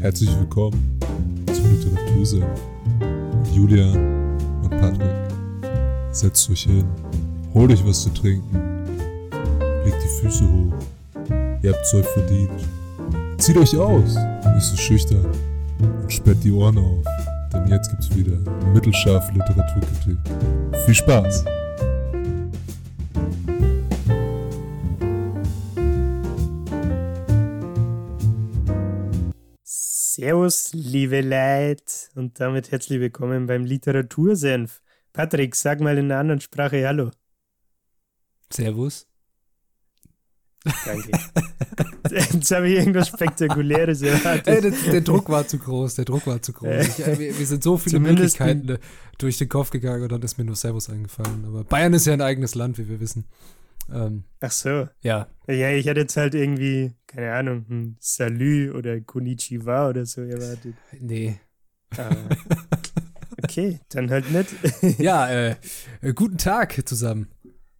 Herzlich willkommen zum Literatursinn. Julian und Patrick. Setzt euch hin, holt euch was zu trinken, legt die Füße hoch. Ihr habt's euch verdient. Zieht euch aus, nicht so schüchtern und sperrt die Ohren auf, denn jetzt gibt's wieder mittelscharfe Literaturkritik. Viel Spaß! Servus, liebe Leid und damit herzlich willkommen beim Literatursenf. Patrick, sag mal in einer anderen Sprache Hallo. Servus. Danke. Jetzt habe ich irgendwas Spektakuläres erwartet. Ey, der, der, Druck war zu groß, der Druck war zu groß. Ich, äh, wir, wir, sind so viele Möglichkeiten äh, durch den Kopf gegangen und dann ist mir nur Servus eingefallen. Aber Bayern ist ja ein eigenes Land, wie wir wissen. Ähm, Ach so. Ja. Ja, ich hatte jetzt halt irgendwie, keine Ahnung, ein Salü oder Konnichiwa oder so erwartet. Nee. Aber okay, dann halt nicht. ja, äh, äh, guten Tag zusammen.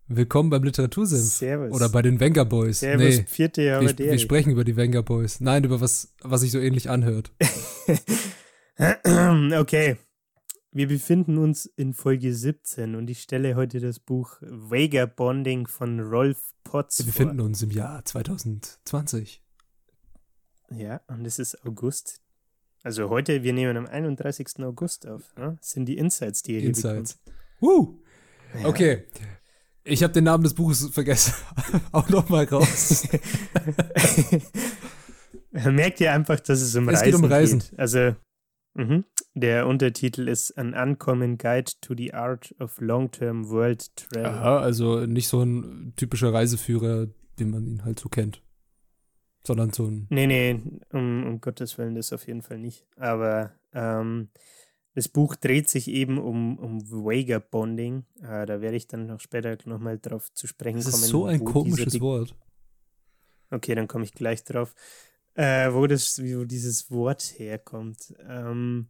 Willkommen beim Literatursenf. Servus. Oder bei den Wenger Boys. Servus, nee, vierte Jahr wir, wir sprechen über die Wenger Boys. Nein, über was, was sich so ähnlich anhört. okay. Wir befinden uns in Folge 17 und ich stelle heute das Buch Vagabonding von Rolf Potts Wir befinden vor. uns im Jahr 2020. Ja, und es ist August. Also heute, wir nehmen am 31. August auf. Ne? Das sind die Insights, die ihr Insights. hier bekommt. Uh, ja. Okay. Ich habe den Namen des Buches vergessen. Auch nochmal raus. Merkt ihr einfach, dass es um es Reisen geht. Um Reisen. Geht. Also, mh. Der Untertitel ist An Uncommon Guide to the Art of Long-Term World Travel. Aha, also nicht so ein typischer Reiseführer, den man ihn halt so kennt. Sondern so ein. Nee, nee, um, um Gottes Willen, das auf jeden Fall nicht. Aber ähm, das Buch dreht sich eben um, um Vagabonding. Äh, da werde ich dann noch später nochmal drauf zu sprechen kommen. Das ist so ein komisches Wort. Okay, dann komme ich gleich drauf. Äh, wo, das, wo dieses Wort herkommt. Ähm,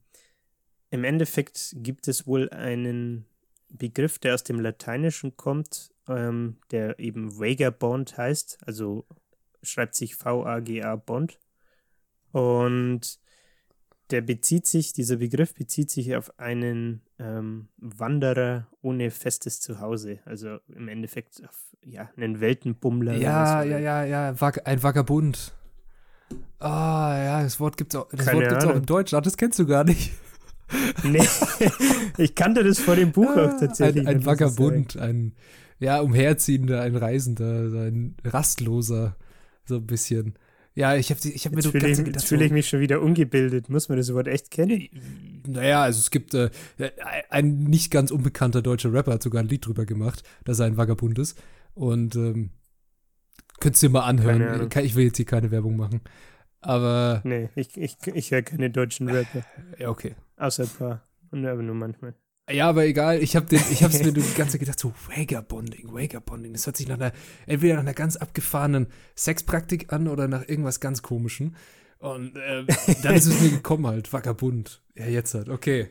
im Endeffekt gibt es wohl einen Begriff, der aus dem Lateinischen kommt, ähm, der eben Vagabond heißt, also schreibt sich V-A-G-A Bond. Und der bezieht sich, dieser Begriff bezieht sich auf einen ähm, Wanderer ohne festes Zuhause. Also im Endeffekt auf ja, einen Weltenbummler. Ja, ja, ja, ja, ein Vagabund. Ah, ja, das Wort gibt es auch, das Wort gibt's auch im Deutschen. Ah, das kennst du gar nicht. Nee, ich kannte das vor dem Buch auch tatsächlich. Ein, ein Vagabund, ein ja, umherziehender, ein Reisender, ein Rastloser, so ein bisschen. Ja, ich habe ich hab mir so ganz Jetzt fühle ich mich schon wieder ungebildet. Muss man das Wort echt kennen? Äh, naja, also es gibt äh, ein nicht ganz unbekannter deutscher Rapper hat sogar ein Lied drüber gemacht, dass er ein Vagabund ist. Und ähm, könntest du dir mal anhören. Ich will jetzt hier keine Werbung machen. Aber. Nee, ich, ich, ich höre keine deutschen Rapper. Ja, okay. Außer ein paar. Und aber nur manchmal. Ja, aber egal, ich habe ich hab's mir die ganze Zeit gedacht, so Vagabonding, Vagabonding, das hört sich nach einer, entweder nach einer ganz abgefahrenen Sexpraktik an oder nach irgendwas ganz Komischem. Und äh, dann ist es mir gekommen halt, Vagabund. Ja, jetzt halt, okay.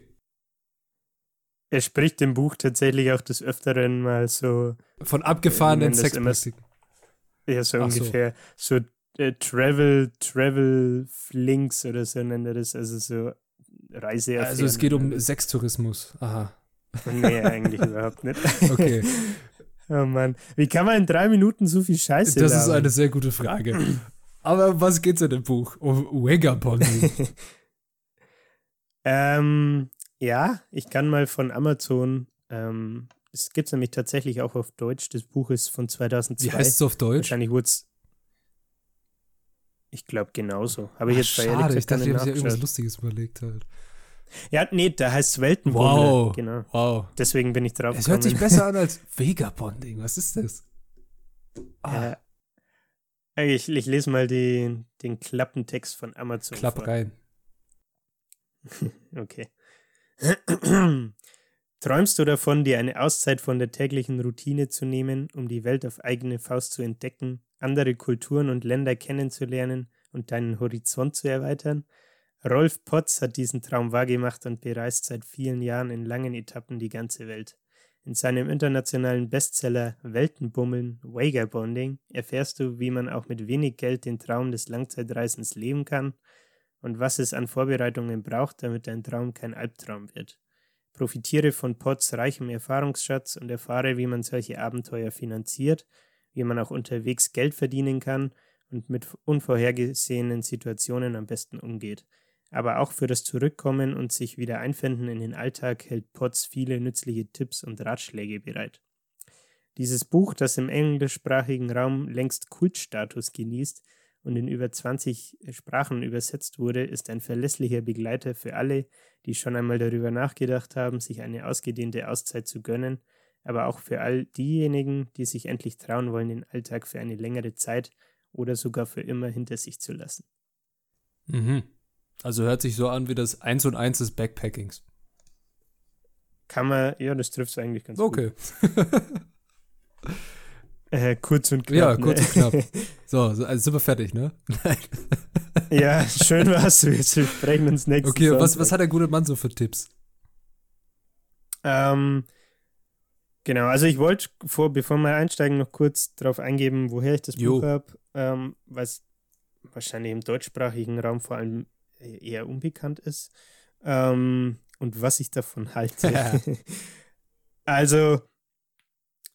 Er spricht im Buch tatsächlich auch des Öfteren mal so. Von abgefahrenen Sexpraktiken. Ja, so Ach ungefähr. So, so äh, Travel, Travel Flinks oder so nennt er das. Also so Reise. Also es geht um Sextourismus. Aha. Nee, eigentlich überhaupt nicht. Okay. Oh Mann. Wie kann man in drei Minuten so viel Scheiße Das ist eine sehr gute Frage. Aber was geht's in dem Buch? Um Vagabonding. ähm, ja, ich kann mal von Amazon, ähm, es gibt es nämlich tatsächlich auch auf Deutsch, das Buch ist von 2002. Wie heißt es auf Deutsch? Wahrscheinlich wurde es ich glaube genauso. Aber Ach, jetzt schade, ich dachte, ich habe ja irgendwas Lustiges überlegt halt. Ja, nee, da heißt es Weltenbummel. Wow. Genau. Wow. Deswegen bin ich drauf Es hört sich besser an als Vagabonding. Was ist das? Ah. Ja. Ich, ich lese mal die, den Klappentext von Amazon. Klapp vor. rein. okay. Träumst du davon, dir eine Auszeit von der täglichen Routine zu nehmen, um die Welt auf eigene Faust zu entdecken, andere Kulturen und Länder kennenzulernen und deinen Horizont zu erweitern? Rolf Potts hat diesen Traum wahrgemacht und bereist seit vielen Jahren in langen Etappen die ganze Welt. In seinem internationalen Bestseller Weltenbummeln, Vagabonding, erfährst du, wie man auch mit wenig Geld den Traum des Langzeitreisens leben kann und was es an Vorbereitungen braucht, damit dein Traum kein Albtraum wird. Profitiere von Potts reichem Erfahrungsschatz und erfahre, wie man solche Abenteuer finanziert, wie man auch unterwegs Geld verdienen kann und mit unvorhergesehenen Situationen am besten umgeht. Aber auch für das Zurückkommen und sich wieder einfinden in den Alltag hält Potts viele nützliche Tipps und Ratschläge bereit. Dieses Buch, das im englischsprachigen Raum längst Kultstatus genießt und in über 20 Sprachen übersetzt wurde, ist ein verlässlicher Begleiter für alle, die schon einmal darüber nachgedacht haben, sich eine ausgedehnte Auszeit zu gönnen, aber auch für all diejenigen, die sich endlich trauen wollen, den Alltag für eine längere Zeit oder sogar für immer hinter sich zu lassen. Mhm. Also hört sich so an wie das Eins und Eins des Backpackings. Kann man, ja, das trifft es eigentlich ganz okay. gut. Okay. äh, kurz und knapp. Ja, kurz ne? und knapp. So, also sind wir fertig, ne? Nein. ja, schön war's. Wir sprechen uns nächstes Okay, was, was hat der gute Mann so für Tipps? Ähm, genau, also ich wollte vor, bevor wir einsteigen, noch kurz darauf eingeben, woher ich das jo. Buch habe, ähm, was wahrscheinlich im deutschsprachigen Raum vor allem eher unbekannt ist ähm, und was ich davon halte. also,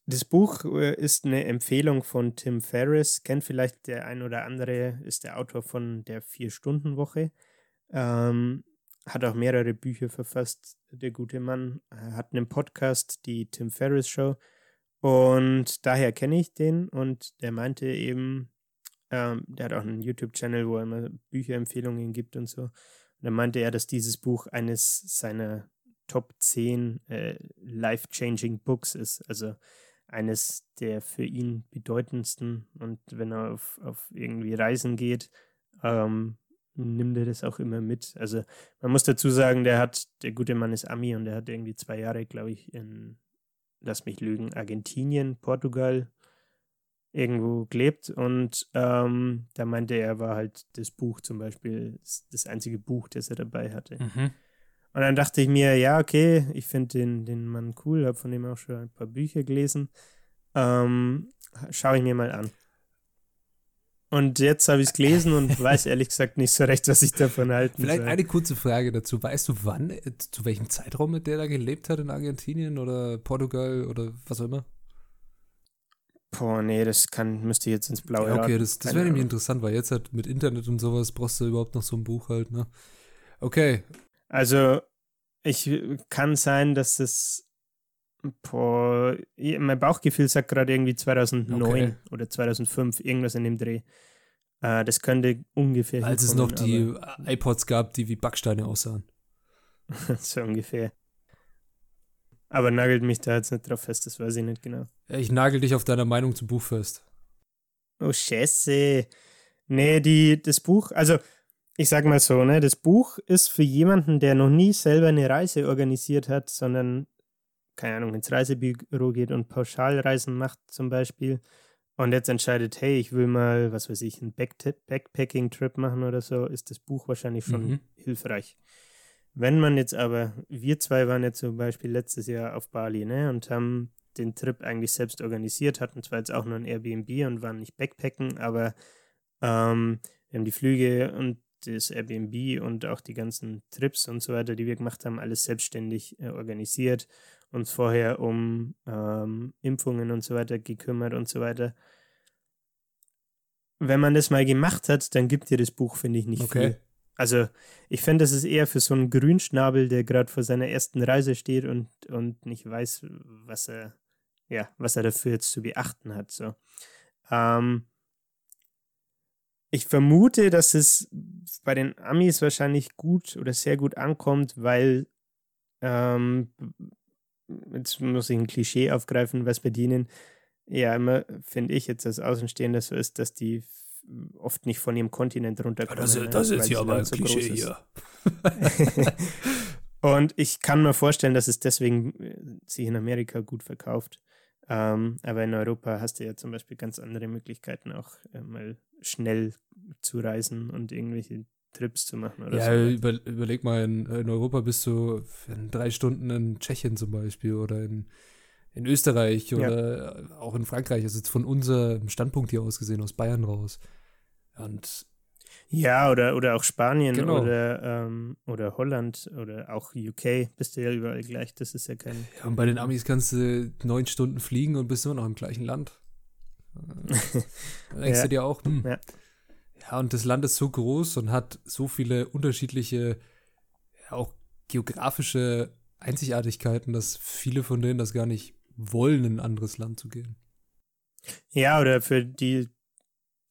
das Buch äh, ist eine Empfehlung von Tim Ferriss. Kennt vielleicht der ein oder andere, ist der Autor von der Vier-Stunden-Woche. Ähm, hat auch mehrere Bücher verfasst, der gute Mann. Er hat einen Podcast, die Tim Ferriss Show. Und daher kenne ich den und der meinte eben, ähm, der hat auch einen YouTube-Channel, wo er immer Bücherempfehlungen gibt und so. Und dann meinte er, dass dieses Buch eines seiner Top 10 äh, life-changing Books ist. Also eines der für ihn bedeutendsten. Und wenn er auf, auf irgendwie Reisen geht, ähm, nimmt er das auch immer mit. Also man muss dazu sagen, der hat, der gute Mann ist Ami und der hat irgendwie zwei Jahre, glaube ich, in, lass mich lügen, Argentinien, Portugal irgendwo gelebt und ähm, da meinte er, war halt das Buch zum Beispiel das einzige Buch, das er dabei hatte. Mhm. Und dann dachte ich mir, ja, okay, ich finde den, den Mann cool, habe von dem auch schon ein paar Bücher gelesen. Ähm, Schaue ich mir mal an. Und jetzt habe ich es gelesen und weiß ehrlich gesagt nicht so recht, was ich davon halten Vielleicht soll. eine kurze Frage dazu. Weißt du, wann, zu welchem Zeitraum mit der da gelebt hat in Argentinien oder Portugal oder was auch immer? Boah, nee, das kann, müsste ich jetzt ins Blaue ja, Okay, das, das wäre nämlich interessant, weil jetzt halt mit Internet und sowas brauchst du überhaupt noch so ein Buch halt, ne? Okay. Also, ich kann sein, dass das boah, mein Bauchgefühl sagt gerade irgendwie 2009 okay. oder 2005, irgendwas in dem Dreh. Äh, das könnte ungefähr Als es noch die iPods gab, die wie Backsteine aussahen. so ungefähr. Aber nagelt mich da jetzt nicht drauf fest, das weiß ich nicht genau. Ja, ich nagel dich auf deiner Meinung zum Buch fest. Oh, Scheiße. Nee, die, das Buch, also ich sag mal so, ne, das Buch ist für jemanden, der noch nie selber eine Reise organisiert hat, sondern, keine Ahnung, ins Reisebüro geht und Pauschalreisen macht zum Beispiel und jetzt entscheidet, hey, ich will mal, was weiß ich, einen Backpacking-Trip machen oder so, ist das Buch wahrscheinlich schon mhm. hilfreich. Wenn man jetzt aber, wir zwei waren jetzt zum Beispiel letztes Jahr auf Bali, ne, und haben den Trip eigentlich selbst organisiert, hatten zwar jetzt auch nur ein Airbnb und waren nicht Backpacken, aber ähm, wir haben die Flüge und das Airbnb und auch die ganzen Trips und so weiter, die wir gemacht haben, alles selbstständig äh, organisiert, uns vorher um ähm, Impfungen und so weiter gekümmert und so weiter. Wenn man das mal gemacht hat, dann gibt dir das Buch, finde ich, nicht okay. viel. Also ich finde, das ist eher für so einen Grünschnabel, der gerade vor seiner ersten Reise steht und, und nicht weiß, was er, ja, was er dafür jetzt zu beachten hat. So. Ähm, ich vermute, dass es bei den Amis wahrscheinlich gut oder sehr gut ankommt, weil ähm, jetzt muss ich ein Klischee aufgreifen, was bei denen ja immer, finde ich jetzt als Außenstehender so ist, dass die oft nicht von ihrem Kontinent runterkommen. Das, ne, das ist ja aber ein so Klischee hier. und ich kann mir vorstellen, dass es deswegen äh, sich in Amerika gut verkauft. Ähm, aber in Europa hast du ja zum Beispiel ganz andere Möglichkeiten, auch äh, mal schnell zu reisen und irgendwelche Trips zu machen oder ja, so. Über, überleg mal, in, in, Europa bist du in drei Stunden in Tschechien zum Beispiel oder in, in Österreich oder ja. auch in Frankreich. Also jetzt von unserem Standpunkt hier aus gesehen, aus Bayern raus. Und Ja, oder, oder auch Spanien Genau. oder, ähm, oder Holland oder auch UK, bist du ja überall gleich. Das ist ja kein. Ja, und bei den Amis kannst du neun Stunden fliegen und bist immer noch im gleichen Land. Denkst Ja. du dir auch, hm. Ja. ja, und das Land ist so groß und hat so viele unterschiedliche, ja, auch geografische Einzigartigkeiten, dass viele von denen das gar nicht wollen, in ein anderes Land zu gehen. Ja, oder für die,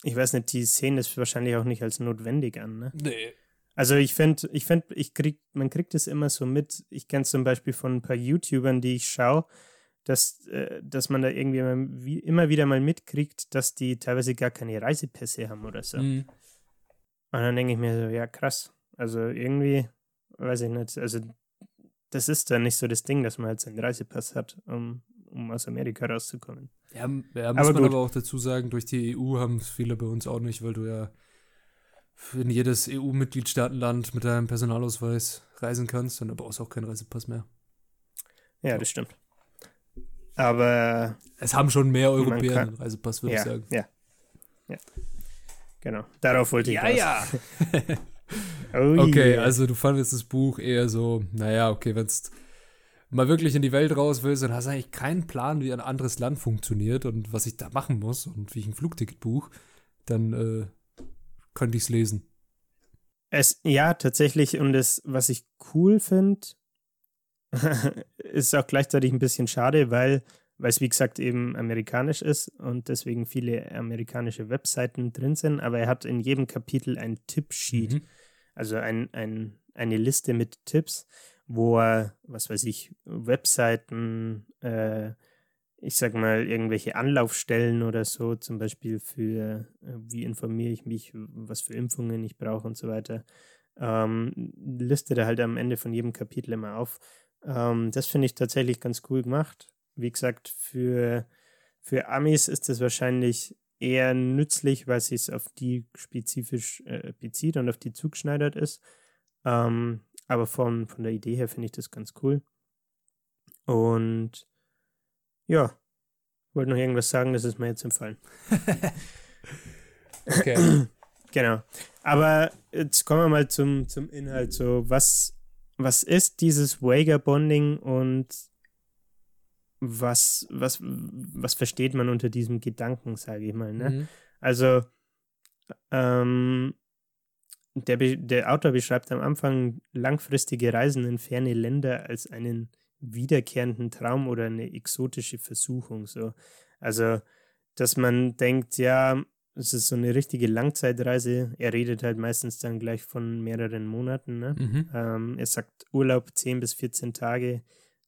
ich weiß nicht, die sehen das wahrscheinlich auch nicht als notwendig an, ne? Nee. Also ich finde, ich finde, ich krieg, man kriegt es immer so mit. Ich kenne zum Beispiel von ein paar YouTubern, die ich schaue, dass, äh, dass man da irgendwie immer, immer wieder mal mitkriegt, dass die teilweise gar keine Reisepässe haben oder so. Mhm. Und dann denke ich mir so, ja krass. Also irgendwie, weiß ich nicht, also das ist dann nicht so das Ding, dass man halt seinen Reisepass hat, um, um aus Amerika rauszukommen. Ja, ja muss Aber man gut. aber auch dazu sagen, durch die EU haben es viele bei uns auch nicht, weil du ja in jedes EU-Mitgliedstaatenland mit deinem Personalausweis reisen kannst du brauchst auch keinen Reisepass mehr. Ja, das stimmt. Aber Es haben schon mehr Europäer einen Reisepass, würde ja, ich sagen. ja, ja. Genau, darauf wollte ich raus. ja. Oh Okay, yeah. also du fandest das Buch eher so, naja, okay, wenn du mal wirklich in die Welt raus willst, dann hast du eigentlich keinen Plan, wie ein anderes Land funktioniert und was ich da machen muss und wie ich ein Flugticket buche, dann äh, könnte ich es lesen. Es, ja, tatsächlich. Und das, was ich cool finde, ist auch gleichzeitig ein bisschen schade, weil weil es wie gesagt eben amerikanisch ist und deswegen viele amerikanische Webseiten drin sind. Aber er hat in jedem Kapitel ein Tippsheet, Mhm. also ein, ein, eine Liste mit Tipps, wo er, was weiß ich, Webseiten, äh, ich sag mal, irgendwelche Anlaufstellen oder so, zum Beispiel für, äh, wie informiere ich mich, was für Impfungen ich brauche und so weiter, ähm, listet er halt am Ende von jedem Kapitel immer auf. Ähm, das finde ich tatsächlich ganz cool gemacht. Wie gesagt, für, für Amis ist das wahrscheinlich eher nützlich, weil sie es auf die spezifisch äh, bezieht und auf die zugeschneidert ist. Ähm, aber von, von der Idee her finde ich das ganz cool. Und ja, wollte noch irgendwas sagen, das ist mir jetzt entfallen. Okay. Genau. Aber jetzt kommen wir mal zum, zum Inhalt. So, was, was ist dieses Wager-Bonding und was, was, was versteht man unter diesem Gedanken, sage ich mal. Ne? Mhm. Also, ähm, der, der Autor beschreibt am Anfang langfristige Reisen in ferne Länder als einen wiederkehrenden Traum oder eine exotische Versuchung. So. Also, dass man denkt, ja, es ist so eine richtige Langzeitreise. Er redet halt meistens dann gleich von mehreren Monaten. Ne? Mhm. Ähm, er sagt, Urlaub 10 bis 14 Tage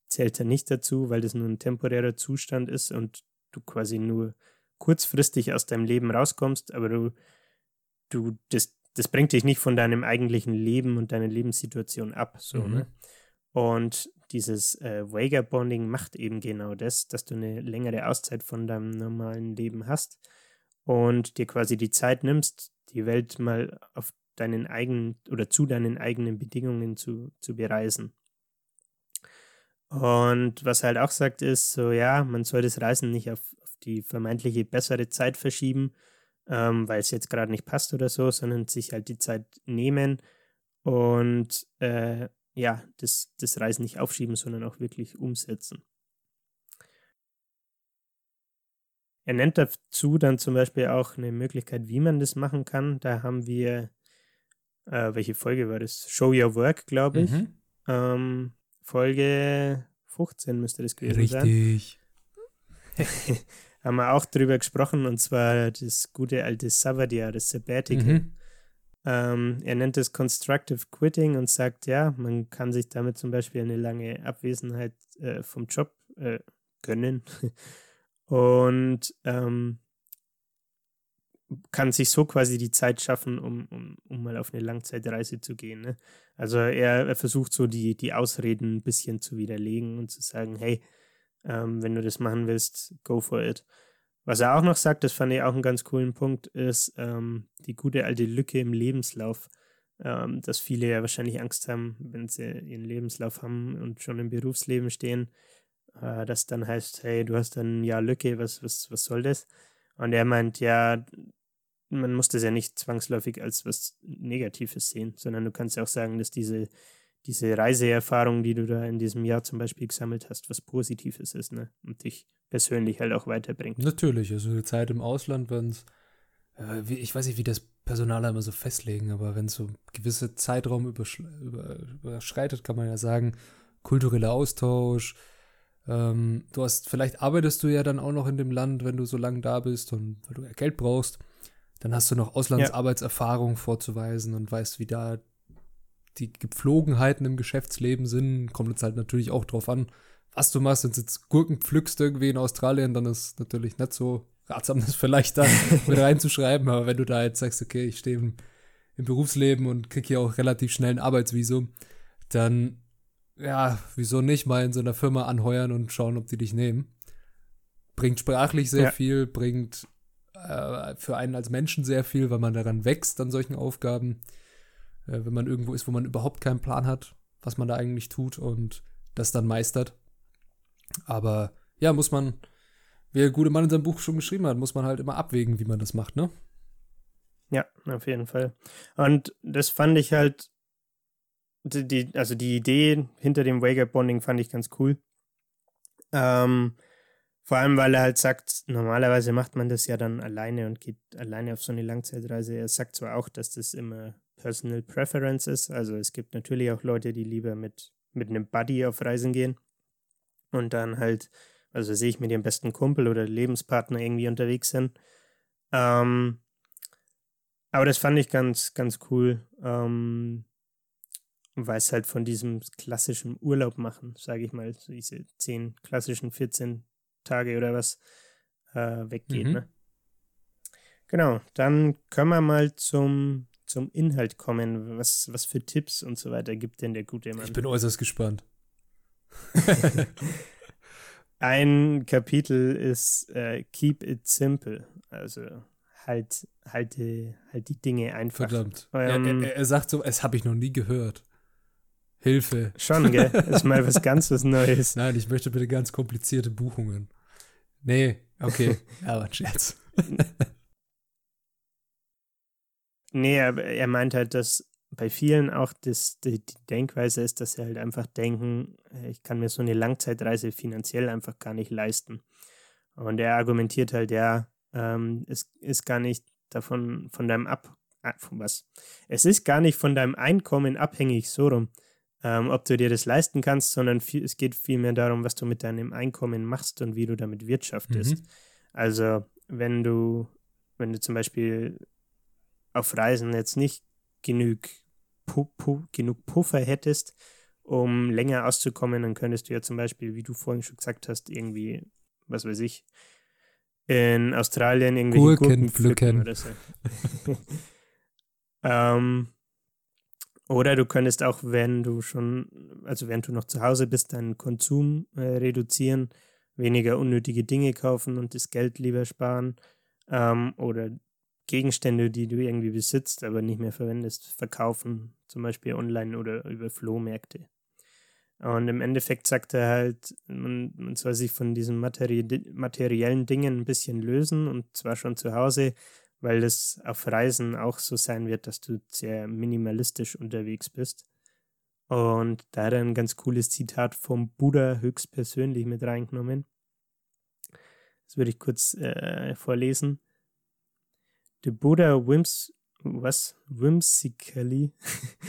zählt er nicht dazu, weil das nur ein temporärer Zustand ist und du quasi nur kurzfristig aus deinem Leben rauskommst, aber du, du, das, das bringt dich nicht von deinem eigentlichen Leben und deiner Lebenssituation ab. So, Mhm. ne? Und dieses äh, Wager-Bonding macht eben genau das, dass du eine längere Auszeit von deinem normalen Leben hast und dir quasi die Zeit nimmst, die Welt mal auf deinen eigenen oder zu deinen eigenen Bedingungen zu, zu bereisen. Und was er halt auch sagt, ist so, ja, man soll das Reisen nicht auf, auf die vermeintliche bessere Zeit verschieben, ähm, weil es jetzt gerade nicht passt oder so, sondern sich halt die Zeit nehmen und äh, ja, das, das Reisen nicht aufschieben, sondern auch wirklich umsetzen. Er nennt dazu dann zum Beispiel auch eine Möglichkeit, wie man das machen kann. Da haben wir, äh, welche Folge war das? Show Your Work, glaube ich. Mhm. Ähm, Folge 15 müsste das gewesen sein. Richtig. Haben wir auch drüber gesprochen und zwar das gute alte Savadia, das Sabbatical. Mhm. Ähm, er nennt es Constructive Quitting und sagt, ja, man kann sich damit zum Beispiel eine lange Abwesenheit äh, vom Job äh, gönnen und ähm, kann sich so quasi die Zeit schaffen, um, um, um mal auf eine Langzeitreise zu gehen. Ne? Also er, er versucht so die, die Ausreden ein bisschen zu widerlegen und zu sagen, hey, ähm, wenn du das machen willst, go for it. Was er auch noch sagt, das fand ich auch einen ganz coolen Punkt, ist ähm, die gute alte Lücke im Lebenslauf, ähm, dass viele ja wahrscheinlich Angst haben, wenn sie ihren Lebenslauf haben und schon im Berufsleben stehen, äh, das dann heißt, hey, du hast dann Jahr Lücke, was, was, was soll das? Und er meint, ja, man muss das ja nicht zwangsläufig als was Negatives sehen, sondern du kannst ja auch sagen, dass diese, diese Reiseerfahrung, die du da in diesem Jahr zum Beispiel gesammelt hast, was Positives ist, ne? Und dich persönlich halt auch weiterbringt. Natürlich, also eine Zeit im Ausland, wenn es, äh, ich weiß nicht, wie das Personal immer so festlegen, aber wenn es so gewisse Zeitraum übersch über, überschreitet, kann man ja sagen, kultureller Austausch, ähm, du hast, vielleicht arbeitest du ja dann auch noch in dem Land, wenn du so lange da bist und weil du ja Geld brauchst. Dann hast du noch Auslandsarbeitserfahrung ja. vorzuweisen und weißt, wie da die Gepflogenheiten im Geschäftsleben sind. Kommt jetzt halt natürlich auch drauf an, was du machst. Wenn du jetzt Gurken pflückst irgendwie in Australien, dann ist natürlich nicht so ratsam, das vielleicht da mit reinzuschreiben. Aber wenn du da jetzt sagst, okay, ich stehe im, im Berufsleben und krieg hier auch relativ schnell ein Arbeitsvisum, dann ja, wieso nicht mal in so einer Firma anheuern und schauen, ob die dich nehmen. Bringt sprachlich sehr ja. viel, bringt äh, für einen als Menschen sehr viel, weil man daran wächst an solchen Aufgaben. Äh, wenn man irgendwo ist, wo man überhaupt keinen Plan hat, was man da eigentlich tut und das dann meistert. Aber ja, muss man, wie der gute Mann in seinem Buch schon geschrieben hat, muss man halt immer abwägen, wie man das macht, ne? Ja, auf jeden Fall. Und das fand ich halt die, also die Idee hinter dem Wake-up Bonding fand ich ganz cool. Ähm, vor allem, weil er halt sagt, normalerweise macht man das ja dann alleine und geht alleine auf so eine Langzeitreise. Er sagt zwar auch, dass das immer Personal Preference ist, also es gibt natürlich auch Leute, die lieber mit, mit einem Buddy auf Reisen gehen und dann halt, also sehe ich mit ihrem besten Kumpel oder Lebenspartner irgendwie unterwegs sind. Ähm, aber das fand ich ganz, ganz cool. Ähm, weil es halt von diesem klassischen Urlaub machen, sage ich mal, so diese 10 klassischen 14 Tage oder was äh, weggeht. Mhm. Ne? Genau, dann können wir mal zum, zum Inhalt kommen. Was, was für Tipps und so weiter gibt denn der gute Mann? Ich bin äußerst gespannt. Ein Kapitel ist äh, Keep it simple. Also halt, halte, halt die Dinge einfach. Verdammt. Ähm, er, er, er, sagt so, es habe ich noch nie gehört. Hilfe. Schon, gell? Das ist mal was ganz was Neues. Nein, ich möchte bitte ganz komplizierte Buchungen. Nee, okay. War ein Scherz. nee, aber er meint halt, dass bei vielen auch das, die, die Denkweise ist, dass sie halt einfach denken, äh, ich kann mir so eine Langzeitreise finanziell einfach gar nicht leisten. Und er argumentiert halt, ja, ähm, es ist gar nicht davon, von deinem Ab, äh, von was? Es ist gar nicht von deinem Einkommen abhängig, so rum ähm, ob du dir das leisten kannst, sondern viel, es geht vielmehr darum, was du mit deinem Einkommen machst und wie du damit wirtschaftest. Mhm. Also, wenn du, wenn du zum Beispiel auf Reisen jetzt nicht genug, pu pu genug Puffer hättest, um länger auszukommen, dann könntest du ja zum Beispiel, wie du vorhin schon gesagt hast, irgendwie, was weiß ich, in Australien irgendwie Gurken, Gurken pflücken oder so. ähm, oder du könntest auch, wenn du schon, also während du noch zu Hause bist, deinen Konsum äh, reduzieren, weniger unnötige Dinge kaufen und das Geld lieber sparen. Ähm, oder Gegenstände, die du irgendwie besitzt, aber nicht mehr verwendest, verkaufen, zum Beispiel online oder über Flohmärkte. Und im Endeffekt sagt er halt, man, man soll sich von diesen materi materiellen Dingen ein bisschen lösen und zwar schon zu Hause, weil es auf Reisen auch so sein wird, dass du sehr minimalistisch unterwegs bist. Und da hat er ein ganz cooles Zitat vom Buddha höchstpersönlich mit reingenommen. Das würde ich kurz äh, vorlesen. The Buddha whims, was? Whimsically.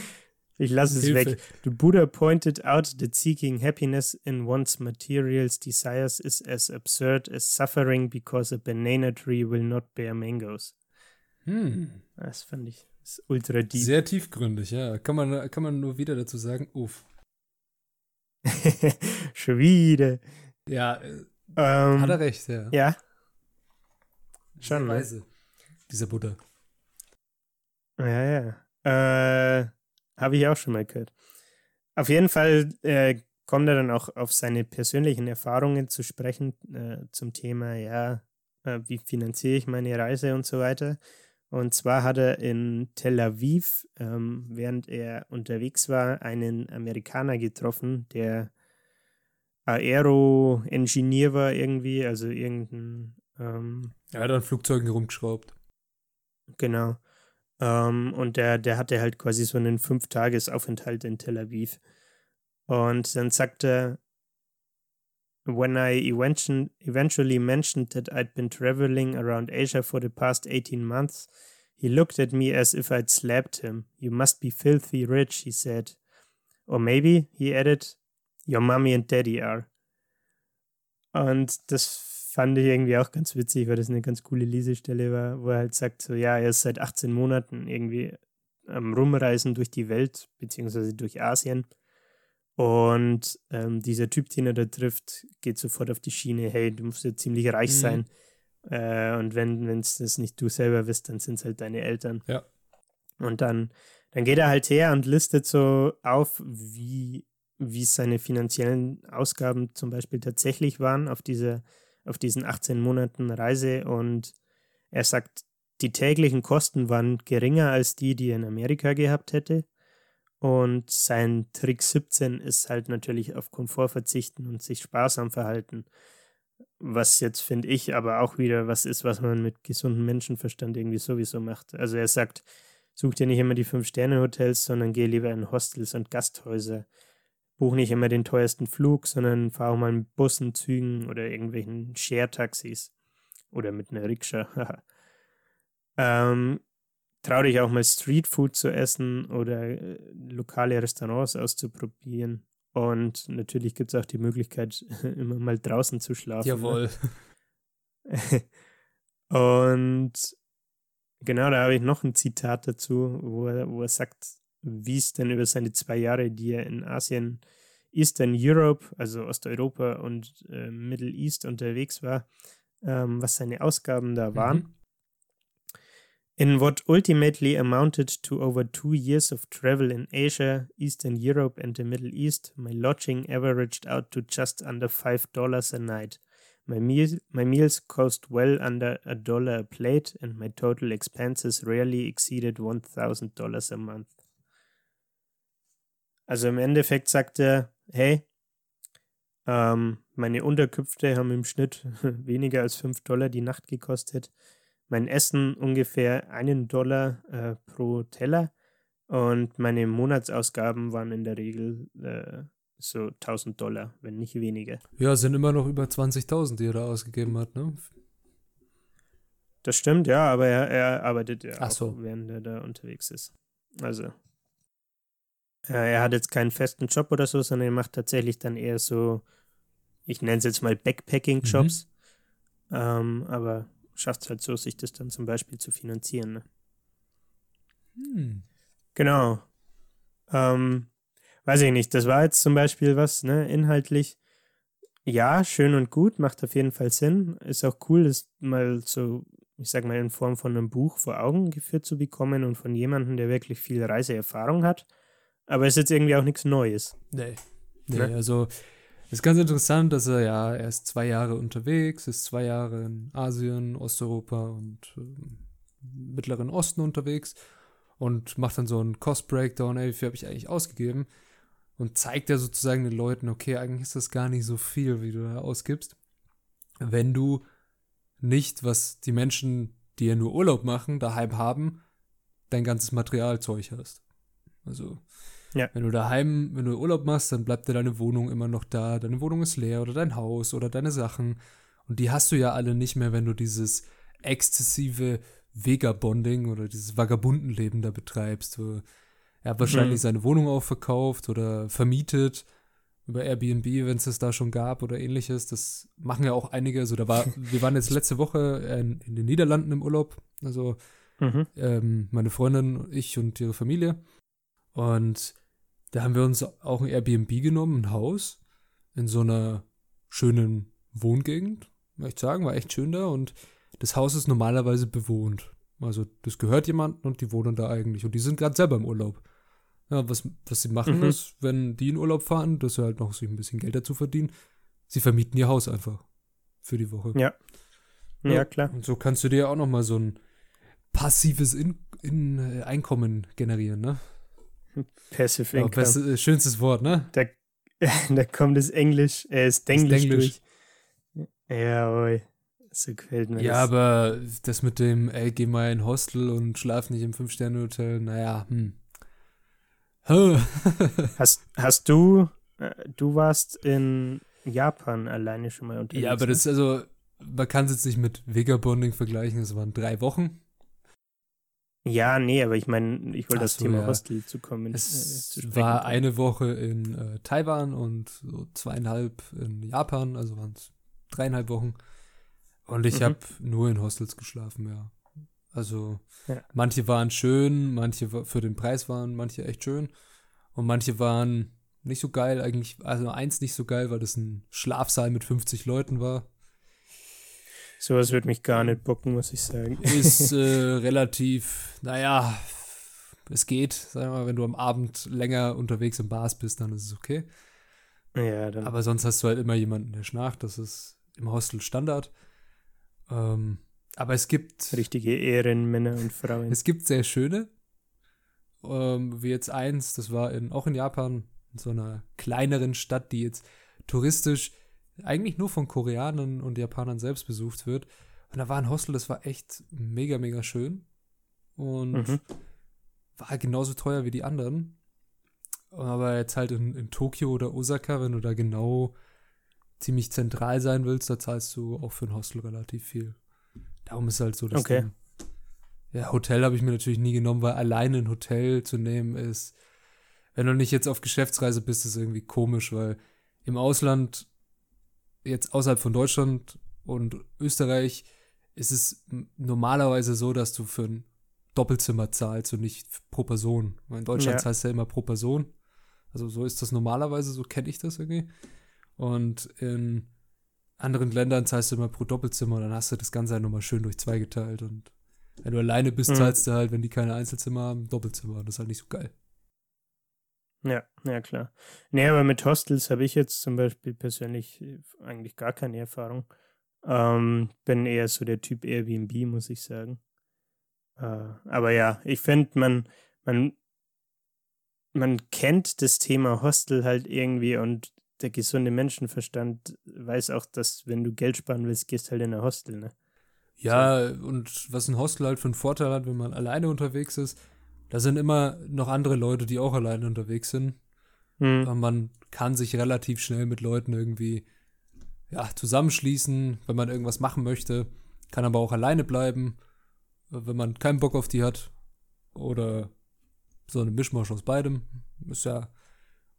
ich lasse es Hilfe. weg. The Buddha pointed out that seeking happiness in one's material desires is as absurd as suffering because a banana tree will not bear mangoes. Hm. Das fand ich das ultra deep. Sehr tiefgründig, ja. Kann man, kann man nur wieder dazu sagen, uff. Schon wieder. Ja, äh, ähm, hat er recht, ja. Ja. Schon, ne? Weise, dieser Buddha. Ja, ja. Äh, Habe ich auch schon mal gehört. Auf jeden Fall äh, kommt er dann auch auf seine persönlichen Erfahrungen zu sprechen äh, zum Thema, ja, äh, wie finanziere ich meine Reise und so weiter. Und zwar hat er in Tel Aviv, ähm, während er unterwegs war, einen Amerikaner getroffen, der Aero-Ingenieur war irgendwie, also irgendein. Ähm, er hat an Flugzeugen rumgeschraubt. Genau. Ähm, und der, der hatte halt quasi so einen Fünf-Tages-Aufenthalt in Tel Aviv. Und dann sagte er, When I eventually mentioned that I'd been traveling around Asia for the past 18 months, he looked at me as if I'd slapped him. You must be filthy rich, he said. Or maybe, he added, your mommy and daddy are. Und das fand ich irgendwie auch ganz witzig, weil das eine ganz coole Lesestelle war, wo er halt sagt, so ja, er ist seit 18 Monaten irgendwie am Rumreisen durch die Welt, beziehungsweise durch Asien und ähm, dieser Typ, den er da trifft, geht sofort auf die Schiene, hey, du musst ja ziemlich reich mhm. sein. Äh, und wenn es das nicht du selber bist, dann sind es halt deine Eltern. Ja. Und dann, dann geht er halt her und listet so auf, wie, wie seine finanziellen Ausgaben zum Beispiel tatsächlich waren auf, diese, auf diesen 18 Monaten Reise. Und er sagt, die täglichen Kosten waren geringer als die, die er in Amerika gehabt hätte. Und sein Trick 17 ist halt natürlich auf Komfort verzichten und sich sparsam verhalten. Was jetzt, finde ich, aber auch wieder was ist, was man mit gesundem Menschenverstand irgendwie sowieso macht. Also er sagt, such dir nicht immer die Fünf-Sterne-Hotels, sondern geh lieber in Hostels und Gasthäuser. Buch nicht immer den teuersten Flug, sondern fahr auch mal mit Bussen, Zügen oder irgendwelchen Share-Taxis. Oder mit einer Rikscha. ähm, trau dich auch mal Streetfood zu essen oder äh, lokale Restaurants auszuprobieren. Und natürlich gibt es auch die Möglichkeit, immer mal draußen zu schlafen. Ne? Jawohl. Und genau, da habe ich noch ein Zitat dazu, wo er, wo er sagt, wie es denn über seine zwei Jahre, die er in Asien, Eastern Europe, also Osteuropa und äh, Middle East unterwegs war, ähm, was seine Ausgaben da waren. Mhm. In what ultimately amounted to over two years of travel in Asia, Eastern Europe, and the Middle East, my lodging averaged out to just under $5 a night. My, meal, my meals cost well under a dollar a plate, and my total expenses rarely exceeded $1,000 a month. Also im Endeffekt sagt er, hey, ähm, meine Unterkünfte haben im Schnitt weniger als 5 Dollar die Nacht gekostet mein Essen ungefähr einen Dollar äh, pro Teller und meine Monatsausgaben waren in der Regel äh, so 1000 Dollar, wenn nicht weniger. Ja, sind immer noch über 20.000, die er da ausgegeben hat, ne? Das stimmt, ja, aber er, er arbeitet ja Ach so. auch, während er da unterwegs ist. Also, äh, er hat jetzt keinen festen Job oder so, sondern er macht tatsächlich dann eher so, ich nenne es jetzt mal Backpacking-Jobs. Mhm. Ähm, aber schafft es halt so, sich das dann zum Beispiel zu finanzieren. Ne? Hm. Genau. Ähm, weiß ich nicht, das war jetzt zum Beispiel was, ne, inhaltlich. Ja, schön und gut, macht auf jeden Fall Sinn. Ist auch cool, das mal so, ich sag mal, in Form von einem Buch vor Augen geführt zu bekommen und von jemandem, der wirklich viel Reiseerfahrung hat. Aber es ist jetzt irgendwie auch nichts Neues. Nee. Nee, ne? also ist ganz interessant, dass er ja, er ist zwei Jahre unterwegs, ist zwei Jahre in Asien, Osteuropa und äh, Mittleren Osten unterwegs und macht dann so einen Cost-Breakdown, ey, wie viel habe ich eigentlich ausgegeben? Und zeigt ja sozusagen den Leuten, okay, eigentlich ist das gar nicht so viel, wie du da ausgibst, wenn du nicht, was die Menschen, die ja nur Urlaub machen, daheim haben, dein ganzes Materialzeug hast. Also, ja. Wenn du daheim, wenn du Urlaub machst, dann bleibt dir deine Wohnung immer noch da. Deine Wohnung ist leer oder dein Haus oder deine Sachen. Und die hast du ja alle nicht mehr, wenn du dieses exzessive Vagabonding oder dieses Vagabundenleben da betreibst. Er hat wahrscheinlich mhm. seine Wohnung auch verkauft oder vermietet über Airbnb, wenn es das da schon gab oder ähnliches. Das machen ja auch einige. Also da war, wir waren jetzt letzte Woche in, in den Niederlanden im Urlaub. Also mhm. ähm, meine Freundin, ich und ihre Familie. Und da haben wir uns auch ein Airbnb genommen, ein Haus in so einer schönen Wohngegend, möchte ich sagen, war echt schön da und das Haus ist normalerweise bewohnt. Also das gehört jemandem und die wohnen da eigentlich und die sind gerade selber im Urlaub. Ja, was, was sie machen mhm. ist, wenn die in Urlaub fahren, dass sie halt noch sich ein bisschen Geld dazu verdienen, sie vermieten ihr Haus einfach für die Woche. Ja. Ja, ja klar. Und so kannst du dir auch noch mal so ein passives in, in Einkommen generieren, ne? Passive Income. Best, äh, schönstes Wort, ne? Da, da kommt das Englisch, äh, das Denglisch, durch. Ja, oi. So gefällt mir Ja, das. aber das mit dem, ey, geh mal in Hostel und schlaf nicht im Fünf-Sterne-Hotel, naja, hm. Hast, hast du, äh, du warst in Japan alleine schon mal unterwegs? ja, aber ne? das, also, man kann es jetzt nicht mit Vagabonding vergleichen, es waren drei Wochen. Ja, nee, aber ich meine, ich wollte Ach das so, Thema ja. Hostel zu kommen. Es äh, zu war kommen. eine Woche in äh, Taiwan und so zweieinhalb in Japan, also waren es dreieinhalb Wochen. Und ich Mhm. habe nur in Hostels geschlafen, ja. Also Ja. manche waren schön, manche für den Preis waren manche echt schön und manche waren nicht so geil eigentlich. Also eins nicht so geil, weil das ein Schlafsaal mit 50 Leuten war. Sowas würde mich gar nicht bocken, muss ich sagen. Ist äh, relativ, naja, es geht. Sag mal, wenn du am Abend länger unterwegs im Bars bist, dann ist es okay. ja, dann. Aber sonst hast du halt immer jemanden, der schnarcht. Das ist im Hostel Standard. Ähm, aber es gibt, richtige Ehrenmänner und Frauen. es gibt sehr schöne. Ähm, wie jetzt eins, das war in, auch in Japan, in so einer kleineren Stadt, die jetzt touristisch eigentlich nur von Koreanern und Japanern selbst besucht wird. Und da war ein Hostel, das war echt mega, mega schön. Und Mhm. war genauso teuer wie die anderen. Aber jetzt halt in, in Tokio oder Osaka, wenn du da genau ziemlich zentral sein willst, da zahlst du auch für ein Hostel relativ viel. Darum ist halt so das Okay. Ding. Ja, Hotel habe ich mir natürlich nie genommen, weil alleine ein Hotel zu nehmen ist, wenn du nicht jetzt auf Geschäftsreise bist, ist irgendwie komisch, weil im Ausland, jetzt außerhalb von Deutschland und Österreich, ist es normalerweise so, dass du für ein Doppelzimmer zahlst und nicht pro Person. In Deutschland Ja. zahlst du ja immer pro Person. Also so ist das normalerweise, so kenne ich das irgendwie. Und in anderen Ländern zahlst du immer pro Doppelzimmer und dann hast du das Ganze halt nochmal schön durch zwei geteilt. Und wenn du alleine bist, Mhm. zahlst du halt, wenn die keine Einzelzimmer haben, Doppelzimmer. Das ist halt nicht so geil. Ja, ja, klar. Nee, aber mit Hostels habe ich jetzt zum Beispiel persönlich äh, eigentlich gar keine Erfahrung. Ähm, bin eher so der Typ Airbnb, muss ich sagen. Äh, aber ja, ich finde, man, man, man kennt das Thema Hostel halt irgendwie und der gesunde Menschenverstand weiß auch, dass wenn du Geld sparen willst, gehst halt in ein Hostel, ne? Ja, und was ein Hostel halt für einen Vorteil hat, wenn man alleine unterwegs ist, da sind immer noch andere Leute, die auch alleine unterwegs sind. Hm. Aber man kann sich relativ schnell mit Leuten irgendwie ja, zusammenschließen, wenn man irgendwas machen möchte. Kann aber auch alleine bleiben, äh, wenn man keinen Bock auf die hat. Oder so eine Mischmasch aus beidem. Ist ja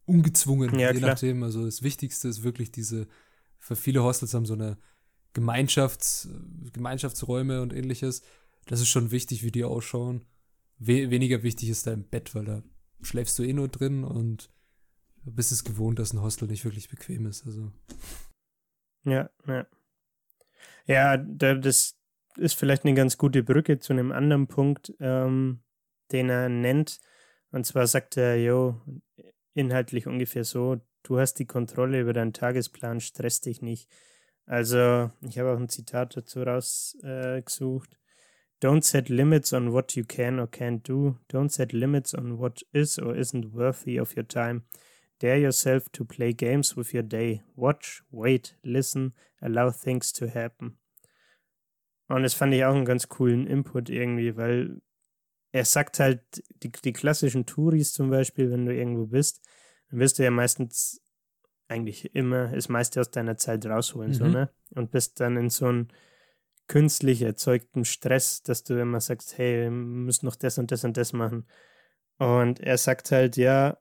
ungezwungen, Ja, je klar. nachdem. Also das Wichtigste ist wirklich diese, für viele Hostels haben so eine Gemeinschafts, Gemeinschaftsräume und ähnliches. Das ist schon wichtig, wie die ausschauen. We weniger wichtig ist dein Bett, weil da schläfst du eh nur drin und bist es gewohnt, dass ein Hostel nicht wirklich bequem ist. Also Ja, ja. Ja, da, das ist vielleicht eine ganz gute Brücke zu einem anderen Punkt, ähm, den er nennt. Und zwar sagt er, jo, inhaltlich ungefähr so, du hast die Kontrolle über deinen Tagesplan, stress dich nicht. Also, ich habe auch ein Zitat dazu rausgesucht. Äh. Don't set limits on what you can or can't do. Don't set limits on what is or isn't worthy of your time. Dare yourself to play games with your day. Watch, wait, listen, allow things to happen. Und das fand ich auch einen ganz coolen Input irgendwie, weil er sagt halt, die, die klassischen Touris zum Beispiel, wenn du irgendwo bist, dann wirst du ja meistens eigentlich immer das meiste aus deiner Zeit rausholen, so, Mhm. ne? Und bist dann in so einem künstlich erzeugten Stress, dass du immer sagst, hey, wir müssen noch das und das und das machen. Und er sagt halt, ja,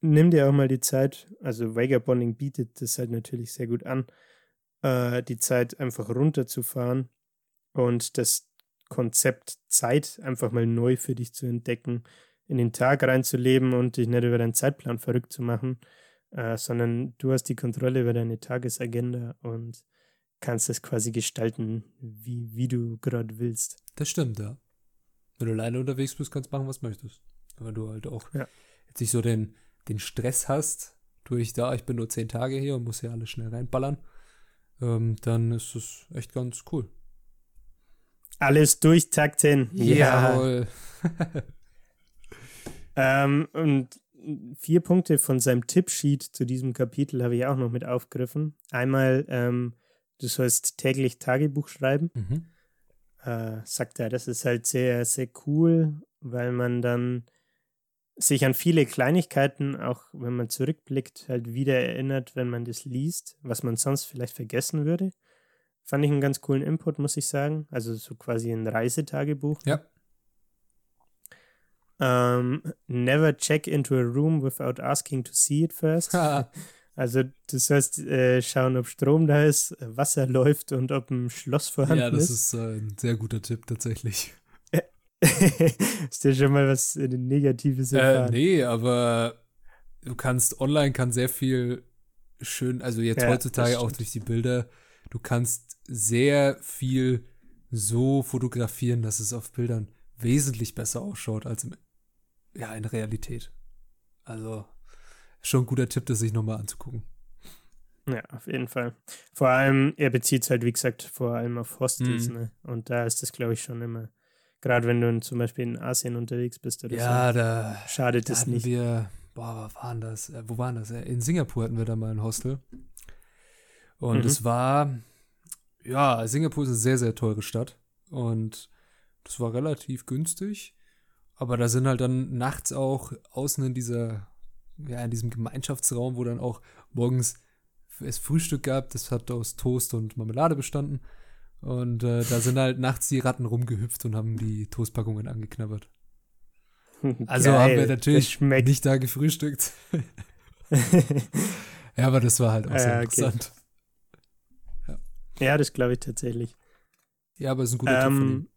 nimm dir auch mal die Zeit, also Vagabonding bietet das halt natürlich sehr gut an, äh, die Zeit einfach runterzufahren und das Konzept Zeit einfach mal neu für dich zu entdecken, in den Tag reinzuleben und dich nicht über deinen Zeitplan verrückt zu machen, äh, sondern du hast die Kontrolle über deine Tagesagenda und kannst es quasi gestalten, wie, wie du gerade willst. das stimmt, ja. Wenn du alleine unterwegs bist, kannst du machen, was du möchtest. Aber du halt auch Ja. jetzt nicht so den, den Stress hast, durch da, ich bin nur zehn Tage hier und muss hier alles schnell reinballern, ähm, dann ist es echt ganz cool. Alles durchtakten. Jawohl. Ähm, und vier Punkte von seinem Tippsheet zu diesem Kapitel habe ich auch noch mit aufgegriffen. Einmal, ähm, du sollst täglich Tagebuch schreiben. Mhm. Äh, sagt er, das ist halt sehr, sehr cool, weil man dann sich an viele Kleinigkeiten, auch wenn man zurückblickt, halt wieder erinnert, wenn man das liest, was man sonst vielleicht vergessen würde. Fand ich einen ganz coolen Input, muss ich sagen. Also so quasi ein Reisetagebuch. Ja. Um, never check into a room without asking to see it first. also du sollst äh, schauen, ob Strom da ist, Wasser läuft und ob ein Schloss vorhanden ist. Ja, das ist, ist äh, ein sehr guter Tipp tatsächlich. ist dir schon mal was äh, Negatives erfahren? Äh, nee, aber du kannst online kann sehr viel schön, also jetzt ja, heutzutage auch durch die Bilder, du kannst sehr viel so fotografieren, dass es auf Bildern wesentlich besser ausschaut als im ja, in Realität. Also schon ein guter Tipp, das sich nochmal anzugucken. Ja, auf jeden Fall. Vor allem, er bezieht es halt, wie gesagt, vor allem auf Hostels, mhm. ne? Und da ist das, glaube ich, schon immer, gerade wenn du zum Beispiel in Asien unterwegs bist oder ja, so, da schadet da es nicht. Wir, boah, wo waren das? Äh, wo waren das? Äh, in Singapur hatten wir da mal ein Hostel. Und mhm. es war, ja, Singapur ist eine sehr, sehr teure Stadt. Und das war relativ günstig. Aber da sind halt dann nachts auch außen in dieser, ja, in diesem Gemeinschaftsraum, wo dann auch morgens es Frühstück gab, das hat aus Toast und Marmelade bestanden. Und äh, da sind halt nachts die Ratten rumgehüpft und haben die Toastpackungen angeknabbert. Also Geil, haben wir natürlich nicht da gefrühstückt. ja, aber das war halt auch sehr okay. interessant. Ja, ja das glaube ich tatsächlich. Ja, aber es ist ein guter ähm, Tipp von ihm.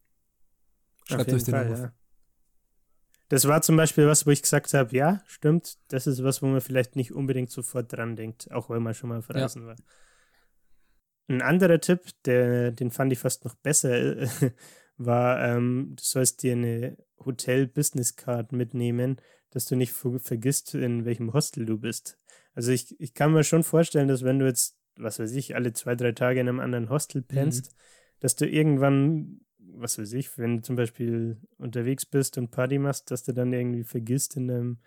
Schreibt euch den Fall, auf. Ja. Das war zum Beispiel was, wo ich gesagt habe, ja, stimmt, das ist was, wo man vielleicht nicht unbedingt sofort dran denkt, auch wenn man schon mal verreisen ja. war. Ein anderer Tipp, der, den fand ich fast noch besser, war, ähm, du sollst dir eine Hotel-Business-Card mitnehmen, dass du nicht vergisst, in welchem Hostel du bist. Also ich, ich kann mir schon vorstellen, dass wenn du jetzt, was weiß ich, alle zwei, drei Tage in einem anderen Hostel pennst, mhm. dass du irgendwann was weiß ich, wenn du zum Beispiel unterwegs bist und Party machst, dass du dann irgendwie vergisst in deinem,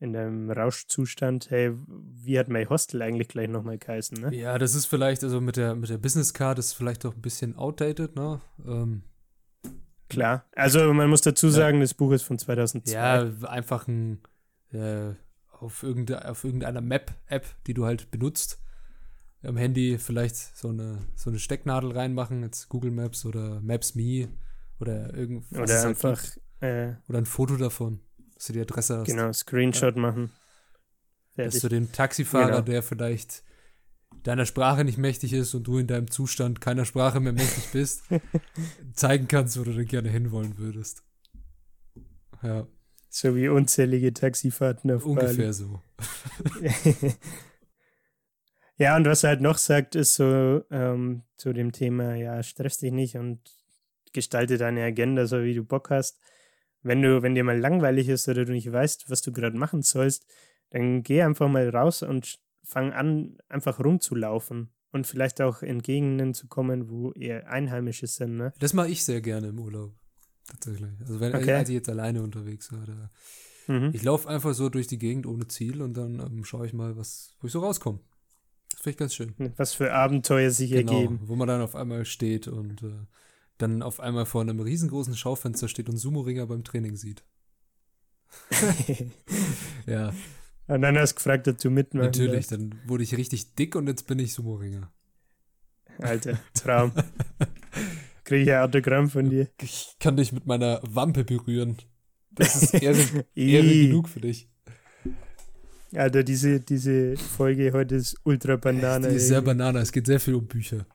in deinem Rauschzustand, hey, wie hat mein Hostel eigentlich gleich nochmal geheißen, ne? Ja, das ist vielleicht, also mit der, mit der Business Card ist vielleicht auch ein bisschen outdated, ne? Ähm, Klar. Also man muss dazu sagen, ja. das Buch ist von 2002. Ja, einfach ein äh, auf, irgende, auf irgendeiner Map-App, die du halt benutzt. Am Handy vielleicht so eine, so eine Stecknadel reinmachen, jetzt Google Maps oder Maps Me oder irgendwas. Oder halt einfach. Äh, oder ein Foto davon, dass du die Adresse hast. Genau, Screenshot ja. machen. Fertig. Dass du dem Taxifahrer, genau. der vielleicht deiner Sprache nicht mächtig ist und du in deinem Zustand keiner Sprache mehr mächtig bist, zeigen kannst, wo du denn gerne hinwollen würdest. Ja. So wie unzählige Taxifahrten auf Ungefähr Bali. so. ja, und was er halt noch sagt, ist so ähm, zu dem Thema, ja, stress dich nicht und gestalte deine Agenda so, wie du Bock hast. Wenn du, wenn dir mal langweilig ist oder du nicht weißt, was du gerade machen sollst, dann geh einfach mal raus und fang an, einfach rumzulaufen und vielleicht auch in Gegenden zu kommen, wo eher Einheimische sind. Ne? Das mache ich sehr gerne im Urlaub. Tatsächlich. Also wenn okay. als ich jetzt alleine unterwegs war. Da, mhm. Ich laufe einfach so durch die Gegend ohne Ziel und dann ähm, schaue ich mal, was, wo ich so rauskomme. Ich ganz schön. Was für Abenteuer sich genau, ergeben. Wo man dann auf einmal steht und äh, dann auf einmal vor einem riesengroßen Schaufenster steht und Sumo-Ringer beim Training sieht. ja. Und dann hast du gefragt, ob du mitmachst. Natürlich, dann wurde ich richtig dick und jetzt bin ich Sumo-Ringer. Alter, Traum. Kriege ich ein Autogramm von dir. Ich kann dich mit meiner Wampe berühren. Das ist Ehre, Ehre genug für dich. Alter, diese, diese Folge heute ist ultra Banana. Die ist sehr Banana, es geht sehr viel um Bücher.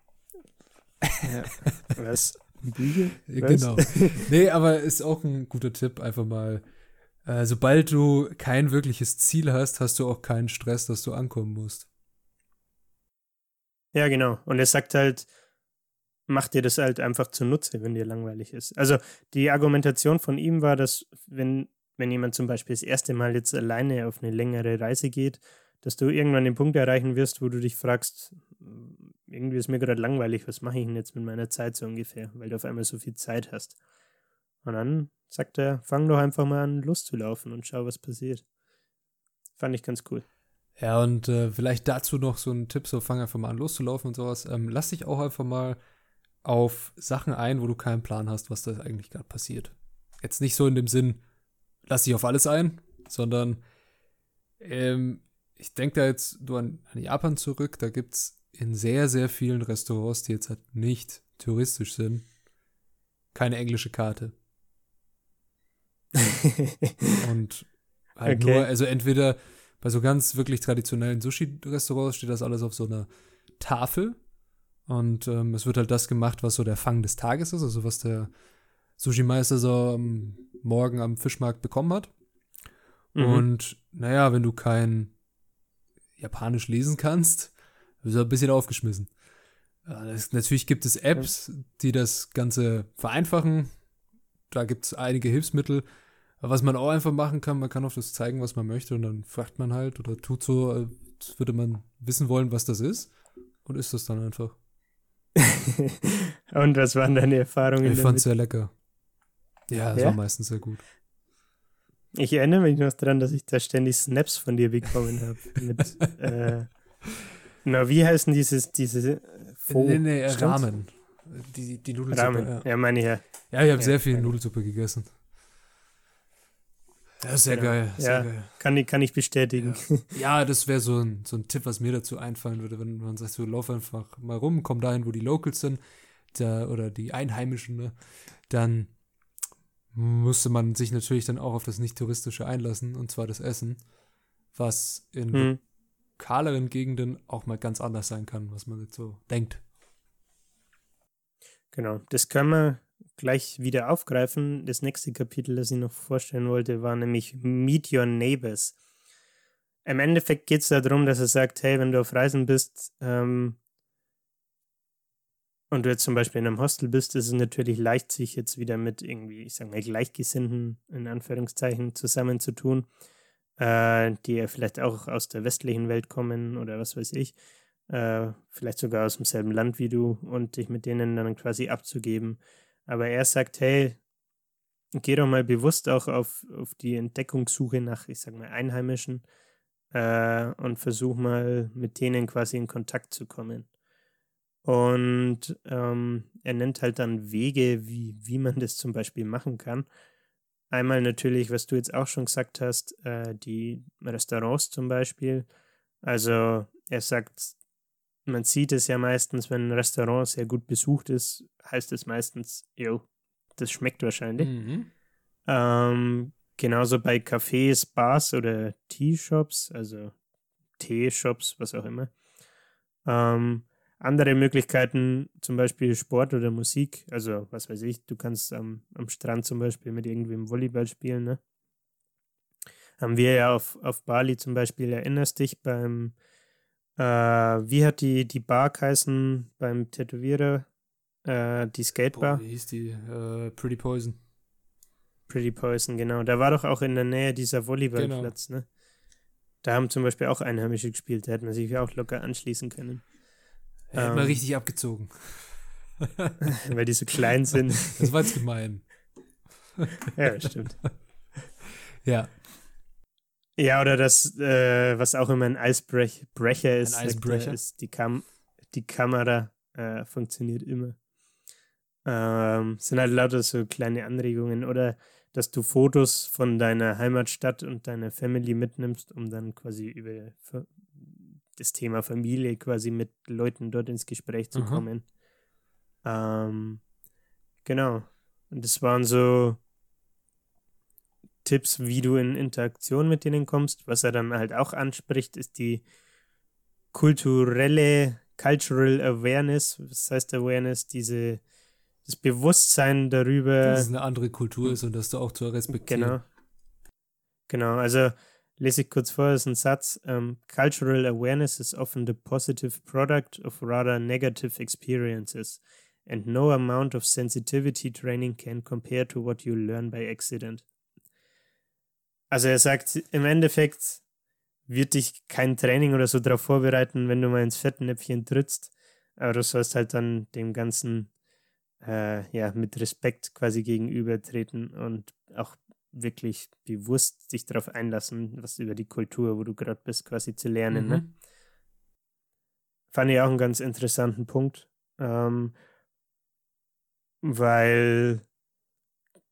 Ja. Was? Bücher? Was? Genau. Nee, aber ist auch ein guter Tipp, einfach mal. Äh, sobald du kein wirkliches Ziel hast, hast du auch keinen Stress, dass du ankommen musst. Ja, genau. Und er sagt halt, mach dir das halt einfach zunutze, wenn dir langweilig ist. Also die Argumentation von ihm war, dass wenn, wenn jemand zum Beispiel das erste Mal jetzt alleine auf eine längere Reise geht, dass du irgendwann den Punkt erreichen wirst, wo du dich fragst, irgendwie ist mir gerade langweilig, was mache ich denn jetzt mit meiner Zeit so ungefähr, weil du auf einmal so viel Zeit hast. Und dann sagt er, fang doch einfach mal an loszulaufen und schau, was passiert. Fand ich ganz cool. Ja, und äh, vielleicht dazu noch so ein Tipp, so fang einfach mal an loszulaufen und sowas. Ähm, lass dich auch einfach mal auf Sachen ein, wo du keinen Plan hast, was da eigentlich gerade passiert. Jetzt nicht so in dem Sinn, lass dich auf alles ein, sondern ähm, ich denke da jetzt du an, an Japan zurück, da gibt es in sehr, sehr vielen Restaurants, die jetzt halt nicht touristisch sind, keine englische Karte. und halt okay. nur, also entweder bei so ganz wirklich traditionellen Sushi-Restaurants steht das alles auf so einer Tafel und ähm, es wird halt das gemacht, was so der Fang des Tages ist, also was der Sushi-Meister so am Morgen am Fischmarkt bekommen hat. Mhm. Und naja, wenn du kein Japanisch lesen kannst, bist du ein bisschen aufgeschmissen. Das, natürlich gibt es Apps, die das Ganze vereinfachen. Da gibt es einige Hilfsmittel. Aber was man auch einfach machen kann, man kann auf das zeigen, was man möchte und dann fragt man halt oder tut so, als würde man wissen wollen, was das ist und isst das dann einfach. und was waren deine Erfahrungen? Ich fand es sehr lecker. Ja, es ja? war meistens sehr gut. Ich erinnere mich noch daran, dass ich da ständig Snaps von dir bekommen habe. Mit, äh, na, wie heißen dieses, diese Fo Nee, nee, Ramen. Die, die Nudelsuppe. Ramen, ja, ja meine ich ja. Ja, ich habe ja, sehr viel Nudelsuppe gegessen. Ja, sehr genau. geil. Sehr ja, geil. Kann, ich, kann ich bestätigen. Ja, ja das wäre so ein, so ein Tipp, was mir dazu einfallen würde, wenn man sagt, so lauf einfach mal rum, komm dahin, wo die Locals sind, da, oder die Einheimischen, ne? dann musste man sich natürlich dann auch auf das Nicht-Touristische einlassen, und zwar das Essen, was in hm. lokaleren Gegenden auch mal ganz anders sein kann, was man jetzt so denkt. Genau, das können wir gleich wieder aufgreifen. Das nächste Kapitel, das ich noch vorstellen wollte, war nämlich Meet Your Neighbors. Im Endeffekt geht es darum, dass er sagt, hey, wenn du auf Reisen bist ähm, und du jetzt zum Beispiel in einem Hostel bist, ist es natürlich leicht, sich jetzt wieder mit irgendwie, ich sag mal, Gleichgesinnten in Anführungszeichen zusammenzutun, äh, die ja vielleicht auch aus der westlichen Welt kommen oder was weiß ich, äh, vielleicht sogar aus demselben Land wie du und dich mit denen dann quasi abzugeben aber er sagt, hey, geh doch mal bewusst auch auf, auf die Entdeckungssuche nach, ich sag mal, Einheimischen äh, und versuch mal mit denen quasi in Kontakt zu kommen. Und ähm, er nennt halt dann Wege, wie, wie man das zum Beispiel machen kann. Einmal natürlich, was du jetzt auch schon gesagt hast, äh, die Restaurants zum Beispiel. Also er sagt, man sieht es ja meistens, wenn ein Restaurant sehr gut besucht ist, heißt es meistens, jo, das schmeckt wahrscheinlich. Mhm. Ähm, genauso bei Cafés, Bars oder Teashops, also Teeshops, was auch immer. Ähm, andere Möglichkeiten, zum Beispiel Sport oder Musik, also was weiß ich, du kannst am, am Strand zum Beispiel mit irgendwem Volleyball spielen, ne? Haben wir ja auf, auf Bali zum Beispiel, erinnerst dich beim äh, wie hat die, die Bar geheißen beim Tätowierer? Äh, die Skatebar? Boah, wie hieß die? Uh, Pretty Poison. Pretty Poison, genau. Da war doch auch in der Nähe dieser Volleyballplatz, genau. ne? Da haben zum Beispiel auch Einheimische gespielt, da hätte man sich auch locker anschließen können. Ähm, man richtig abgezogen. weil die so klein sind. Das war jetzt gemein. ja, stimmt. Ja. Ja, oder das, äh, was auch immer ein Eisbrecher ist, ein Icebrecher. ist die, Kam die Kamera äh, funktioniert immer. Ähm, sind halt lauter so kleine Anregungen oder dass du Fotos von deiner Heimatstadt und deiner Family mitnimmst, um dann quasi über das Thema Familie quasi mit Leuten dort ins Gespräch zu mhm. kommen. Ähm, genau. Und das waren so Tipps, wie du in Interaktion mit denen kommst. Was er dann halt auch anspricht, ist die kulturelle Cultural Awareness. Was heißt Awareness? Diese, das Bewusstsein darüber. Dass es eine andere Kultur ist und das du auch zu respektieren. Genau. Genau, also lese ich kurz vor, das ist ein Satz. Um, Cultural awareness is often the positive product of rather negative experiences, and no amount of sensitivity training can compare to what you learn by accident. Also er sagt, im Endeffekt wird dich kein Training oder so darauf vorbereiten, wenn du mal ins Fettnäpfchen trittst. Aber du sollst halt dann dem Ganzen äh, ja, mit Respekt quasi gegenübertreten und auch wirklich bewusst sich darauf einlassen, was über die Kultur, wo du gerade bist, quasi zu lernen. Ne? Mhm. Ne? Fand ich auch einen ganz interessanten Punkt, ähm, weil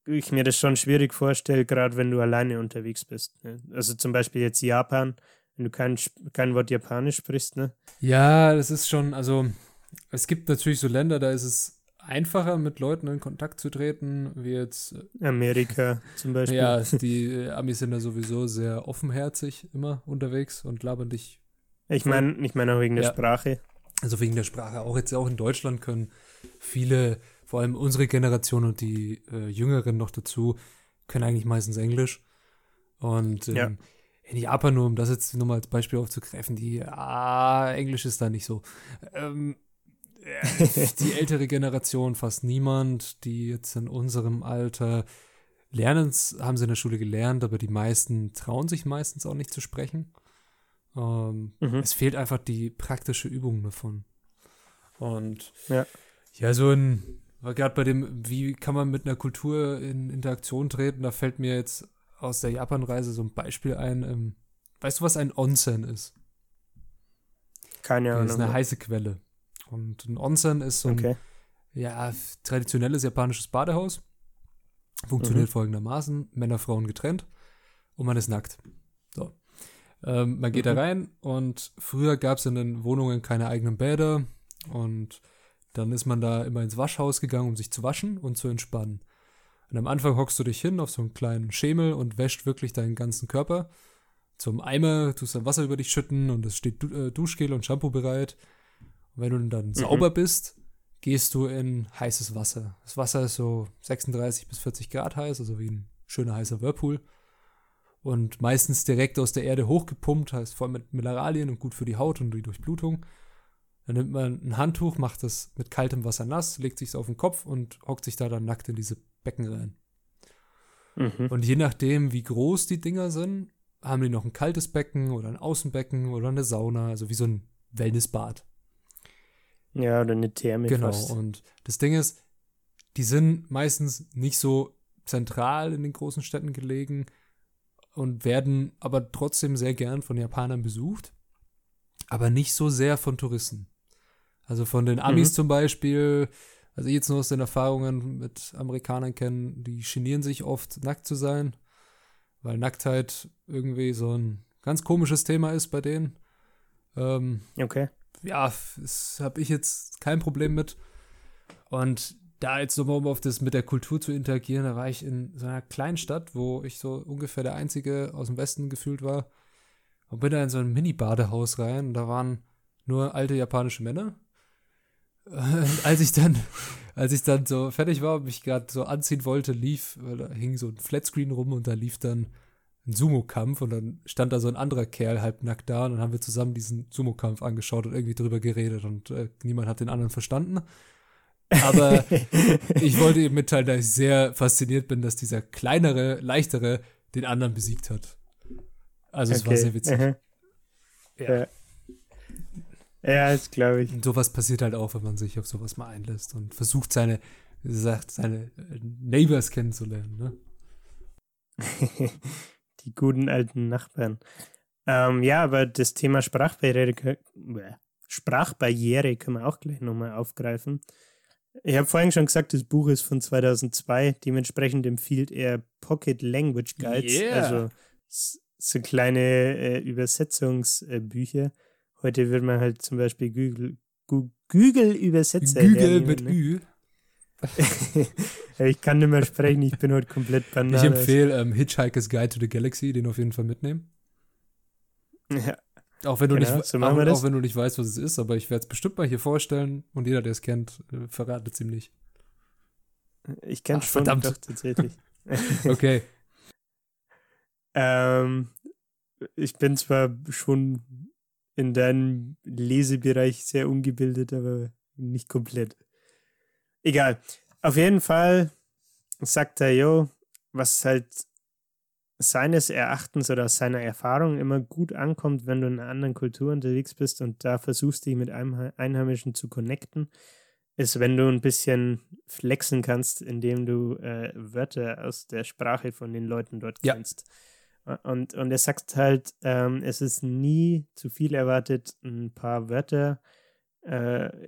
ich mir das schon schwierig vorstelle, gerade wenn du alleine unterwegs bist. Ne? Also zum Beispiel jetzt Japan, wenn du kein, kein Wort Japanisch sprichst, ne? Ja, das ist schon, also es gibt natürlich so Länder, da ist es einfacher, mit Leuten in Kontakt zu treten, wie jetzt äh, Amerika zum Beispiel. Ja, die äh, Amis sind da sowieso sehr offenherzig immer unterwegs und labern dich. Ich meine, ich meine auch wegen der ja. Sprache. Also wegen der Sprache. Auch jetzt auch in Deutschland können viele, vor allem unsere Generation und die äh, Jüngeren noch dazu, können eigentlich meistens Englisch. Und ähm, ja. in Japan, nur um das jetzt nur mal als Beispiel aufzugreifen, die ah, Englisch ist da nicht so. Ähm, die ältere Generation, fast niemand, die jetzt in unserem Alter lernen haben sie in der Schule gelernt, aber die meisten trauen sich meistens auch nicht zu sprechen. Ähm, mhm. Es fehlt einfach die praktische Übung davon. Und ja, ja so ein, gerade bei dem, wie kann man mit einer Kultur in Interaktion treten, da fällt mir jetzt aus der Japan-Reise so ein Beispiel ein. Ähm, weißt du, was ein Onsen ist? Keine Ahnung. Das ist eine heiße Quelle. Und ein Onsen ist so ein okay. ja, traditionelles japanisches Badehaus. Funktioniert mhm. folgendermaßen: Männer, Frauen getrennt und man ist nackt. So. Ähm, man geht mhm. da rein und früher gab es in den Wohnungen keine eigenen Bäder und dann ist man da immer ins Waschhaus gegangen, um sich zu waschen und zu entspannen. Und am Anfang hockst du dich hin auf so einen kleinen Schemel und wäscht wirklich deinen ganzen Körper. Zum Eimer tust dann Wasser über dich schütten und es steht du äh, Duschgel und Shampoo bereit. Und wenn du dann mhm. sauber bist, gehst du in heißes Wasser. Das Wasser ist so 36 bis 40 Grad heiß, also wie ein schöner heißer Whirlpool. Und meistens direkt aus der Erde hochgepumpt, heißt voll mit Mineralien und gut für die Haut und die Durchblutung. Dann nimmt man ein Handtuch, macht das mit kaltem Wasser nass, legt sich auf den Kopf und hockt sich da dann nackt in diese Becken rein. Mhm. Und je nachdem, wie groß die Dinger sind, haben die noch ein kaltes Becken oder ein Außenbecken oder eine Sauna, also wie so ein Wellnessbad. Ja, oder eine Therme. Genau, fast. und das Ding ist, die sind meistens nicht so zentral in den großen Städten gelegen und werden aber trotzdem sehr gern von Japanern besucht, aber nicht so sehr von Touristen. Also von den Amis mhm. zum Beispiel, also jetzt nur aus den Erfahrungen mit Amerikanern kennen, die genieren sich oft, nackt zu sein, weil Nacktheit irgendwie so ein ganz komisches Thema ist bei denen. Ähm, okay ja, das habe ich jetzt kein Problem mit. Und da jetzt nochmal, um auf das mit der Kultur zu interagieren, da war ich in so einer kleinen Stadt, wo ich so ungefähr der Einzige aus dem Westen gefühlt war. Und bin da in so ein Mini-Badehaus rein und da waren nur alte japanische Männer. Und als ich dann, als ich dann so fertig war und mich gerade so anziehen wollte, lief, weil da hing so ein Flatscreen rum und da lief dann einen Sumo-Kampf und dann stand da so ein anderer Kerl halbnackt da und dann haben wir zusammen diesen Sumo-Kampf angeschaut und irgendwie drüber geredet und äh, niemand hat den anderen verstanden. Aber ich wollte eben mitteilen, dass ich sehr fasziniert bin, dass dieser kleinere, leichtere den anderen besiegt hat. Also es okay. war sehr witzig. Mhm. Ja. Ja, das glaube ich. Und sowas passiert halt auch, wenn man sich auf sowas mal einlässt und versucht, seine, wie gesagt, seine Neighbors kennenzulernen. Ne? die guten alten Nachbarn. Ähm, ja, aber das Thema Sprachbarriere, Sprachbarriere können wir auch gleich nochmal aufgreifen. Ich habe vorhin schon gesagt, das Buch ist von 2002. Dementsprechend empfiehlt er Pocket Language Guides, yeah. also so kleine äh, Übersetzungsbücher. Heute wird man halt zum Beispiel Google, Google Übersetzer. Google mit ne? Ü. ich kann nicht mehr sprechen, ich bin heute komplett bananas. Ich empfehle ähm, Hitchhiker's Guide to the Galaxy, den auf jeden Fall mitnehmen. Ja. Auch wenn, du genau, nicht, so auch, auch, wenn du nicht weißt, was es ist, aber ich werde es bestimmt mal hier vorstellen und jeder, der es kennt, äh, verratet es ihm nicht. Ich kenne es schon verdammt. doch tatsächlich. okay. ähm, ich bin zwar schon in deinem Lesebereich sehr ungebildet, aber nicht komplett. Egal. Auf jeden Fall sagt er, jo, was halt seines Erachtens oder aus seiner Erfahrung immer gut ankommt, wenn du in einer anderen Kultur unterwegs bist und da versuchst, dich mit einem Einheimischen zu connecten, ist, wenn du ein bisschen flexen kannst, indem du äh, Wörter aus der Sprache von den Leuten dort Ja. kennst. Und, und er sagt halt, ähm, es ist nie zu viel erwartet, ein paar Wörter äh,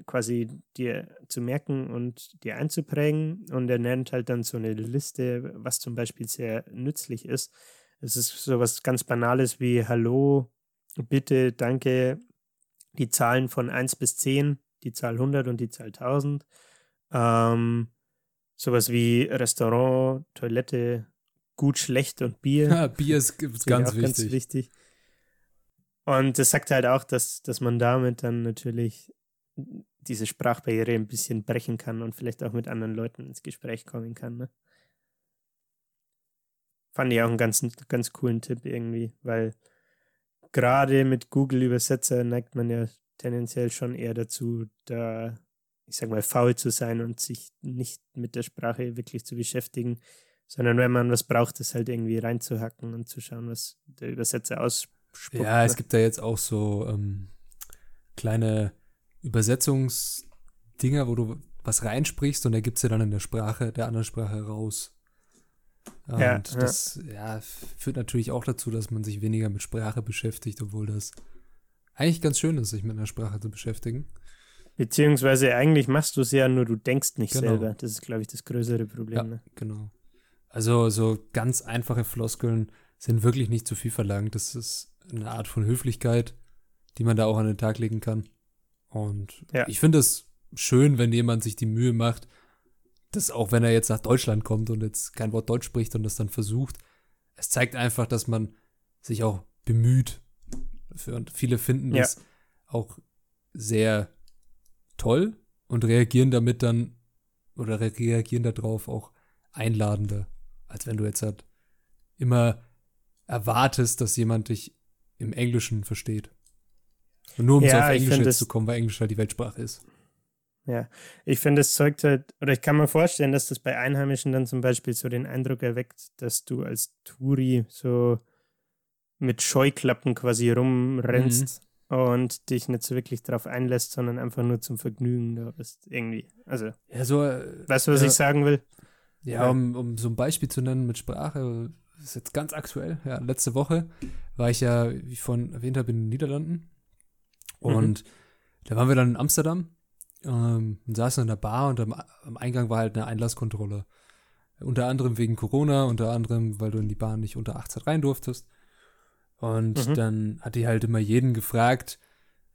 quasi dir zu merken und dir einzuprägen. Und er nennt halt dann so eine Liste, was zum Beispiel sehr nützlich ist. Es ist sowas ganz Banales wie Hallo, bitte, danke, die Zahlen von 1 bis 10, die Zahl 100 und die Zahl 1000. Ähm, sowas wie Restaurant, Toilette, gut, schlecht und Bier. Ja, Bier ist, ist ganz wichtig. wichtig. Und das sagt halt auch, dass, dass man damit dann natürlich diese Sprachbarriere ein bisschen brechen kann und vielleicht auch mit anderen Leuten ins Gespräch kommen kann. Ne? Fand ich auch einen ganz, ganz coolen Tipp irgendwie, weil gerade mit Google Übersetzer neigt man ja tendenziell schon eher dazu, da, ich sag mal, faul zu sein und sich nicht mit der Sprache wirklich zu beschäftigen, sondern wenn man was braucht, das halt irgendwie reinzuhacken und zu schauen, was der Übersetzer ausspuckt. Ja, es ne? gibt da jetzt auch so ähm, kleine Übersetzungsdinger, wo du was reinsprichst und er gibt es ja dann in der Sprache, der anderen Sprache raus. Und Ja, ja. das ja, führt natürlich auch dazu, dass man sich weniger mit Sprache beschäftigt, obwohl das eigentlich ganz schön ist, sich mit einer Sprache zu beschäftigen. Beziehungsweise eigentlich machst du es ja, nur du denkst nicht Genau. selber. Das ist, glaube ich, das größere Problem. Ja. Ne? Genau. Also so ganz einfache Floskeln sind wirklich nicht zu viel verlangt. Das ist eine Art von Höflichkeit, die man da auch an den Tag legen kann. Und Ja. ich finde es schön, wenn jemand sich die Mühe macht, dass auch wenn er jetzt nach Deutschland kommt und jetzt kein Wort Deutsch spricht und das dann versucht, es zeigt einfach, dass man sich auch bemüht dafür. Und viele finden Ja. das auch sehr toll und reagieren damit dann oder re- reagieren darauf auch einladender, als wenn du jetzt halt immer erwartest, dass jemand dich im Englischen versteht. Nur um so Ja, auf ich Englisch jetzt das- zu kommen, weil Englisch halt die Weltsprache ist. Ja, ich finde, es zeugt halt, oder ich kann mir vorstellen, dass das bei Einheimischen dann zum Beispiel so den Eindruck erweckt, dass du als Touri so mit Scheuklappen quasi rumrennst Mhm. und dich nicht so wirklich drauf einlässt, sondern einfach nur zum Vergnügen da bist. Irgendwie. Also, Ja, so, äh, weißt du, was Ja. ich sagen will? Ja, Ja. um, um so ein Beispiel zu nennen mit Sprache, ist jetzt ganz aktuell. Ja, letzte Woche war ich ja, wie ich vorhin erwähnt habe, in den Niederlanden. Mhm. Und da waren wir dann in Amsterdam ähm, und saßen in der Bar und am, am Eingang war halt eine Einlasskontrolle. Unter anderem wegen Corona, unter anderem, weil du in die Bar nicht unter 18 rein durftest. Und Mhm. dann hat die halt immer jeden gefragt,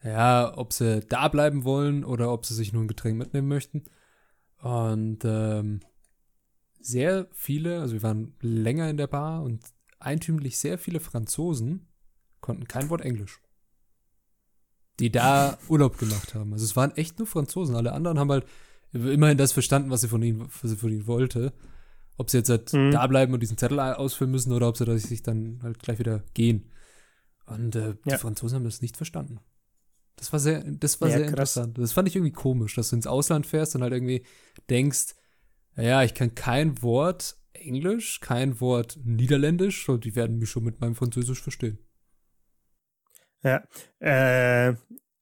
ja, ob sie da bleiben wollen oder ob sie sich nur ein Getränk mitnehmen möchten. Und ähm, sehr viele, also wir waren länger in der Bar und eintümlich sehr viele Franzosen konnten kein Wort Englisch. Die da Urlaub gemacht haben. Also es waren echt nur Franzosen. Alle anderen haben halt immerhin das verstanden, was sie von ihnen, was sie von ihnen wollte. Ob sie jetzt halt Mhm. da bleiben und diesen Zettel ausfüllen müssen oder ob sie sich dann halt gleich wieder gehen. Und äh, die Ja. Franzosen haben das nicht verstanden. Das war sehr, das war Ja, sehr krass. interessant. Das fand ich irgendwie komisch, dass du ins Ausland fährst und halt irgendwie denkst, ja, ich kann kein Wort Englisch, kein Wort Niederländisch und die werden mich schon mit meinem Französisch verstehen. Ja, äh,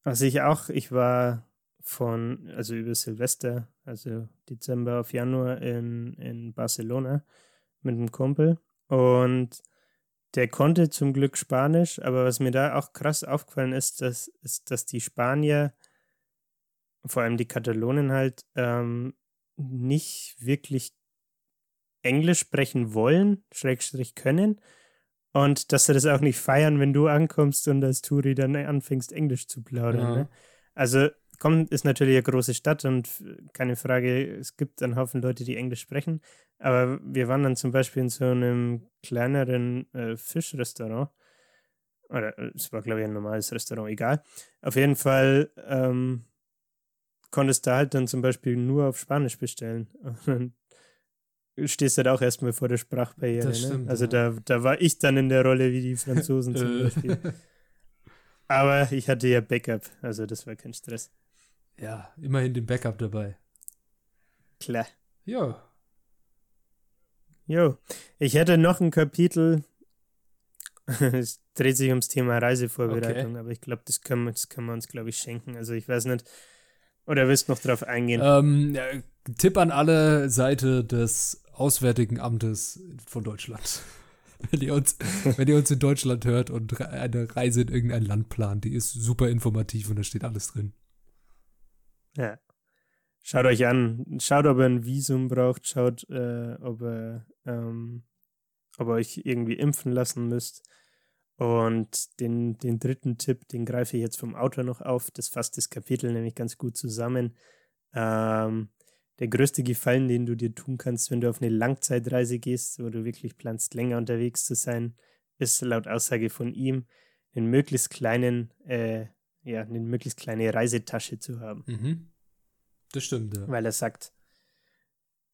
also ich auch, ich war von, also über Silvester, also Dezember auf Januar in, in Barcelona mit einem Kumpel und der konnte zum Glück Spanisch, aber was mir da auch krass aufgefallen ist, dass, ist, dass die Spanier, vor allem die Katalonen halt, ähm, nicht wirklich Englisch sprechen wollen, Schrägstrich können, und dass sie das auch nicht feiern, wenn du ankommst und als Touri dann anfängst, Englisch zu plaudern. Ja. Ne? Also, kommt ist natürlich eine große Stadt und keine Frage, es gibt einen Haufen Leute, die Englisch sprechen. Aber wir waren dann zum Beispiel in so einem kleineren äh, Fischrestaurant. Oder äh, es war, glaube ich, ein normales Restaurant, egal. Auf jeden Fall ähm, konntest du halt dann zum Beispiel nur auf Spanisch bestellen. Und dann stehst halt auch erstmal vor der Sprachbarriere. Das stimmt, ne? Also ja. da, da war ich dann in der Rolle wie die Franzosen zum Äh. Beispiel. Aber ich hatte ja Backup, also das war kein Stress. ja, immerhin den Backup dabei. Klar. Ja. Jo, ich hätte noch ein Kapitel. es dreht sich ums Thema Reisevorbereitung, aber ich glaube, das können, wir- das können wir uns, glaube ich, schenken. Also ich weiß nicht, Oder willst du noch drauf eingehen? Ähm, ja, Tipp an alle Seite des Auswärtigen Amtes von Deutschland. Wenn ihr, uns, wenn ihr uns in Deutschland hört und eine Reise in irgendein Land plant, die ist super informativ und da steht alles drin. Ja. Schaut euch an, schaut, ob ihr ein Visum braucht, schaut, äh, ob, ihr, ähm, ob ihr euch irgendwie impfen lassen müsst. Und den, den dritten Tipp, den greife ich jetzt vom Autor noch auf. Das fasst das Kapitel nämlich ganz gut zusammen. Ähm, der größte Gefallen, den du dir tun kannst, wenn du auf eine Langzeitreise gehst, wo du wirklich planst, länger unterwegs zu sein, ist laut Aussage von ihm, einen möglichst kleinen, äh, ja, eine möglichst kleine Reisetasche zu haben. Mhm. Das stimmt, ja. Weil er sagt,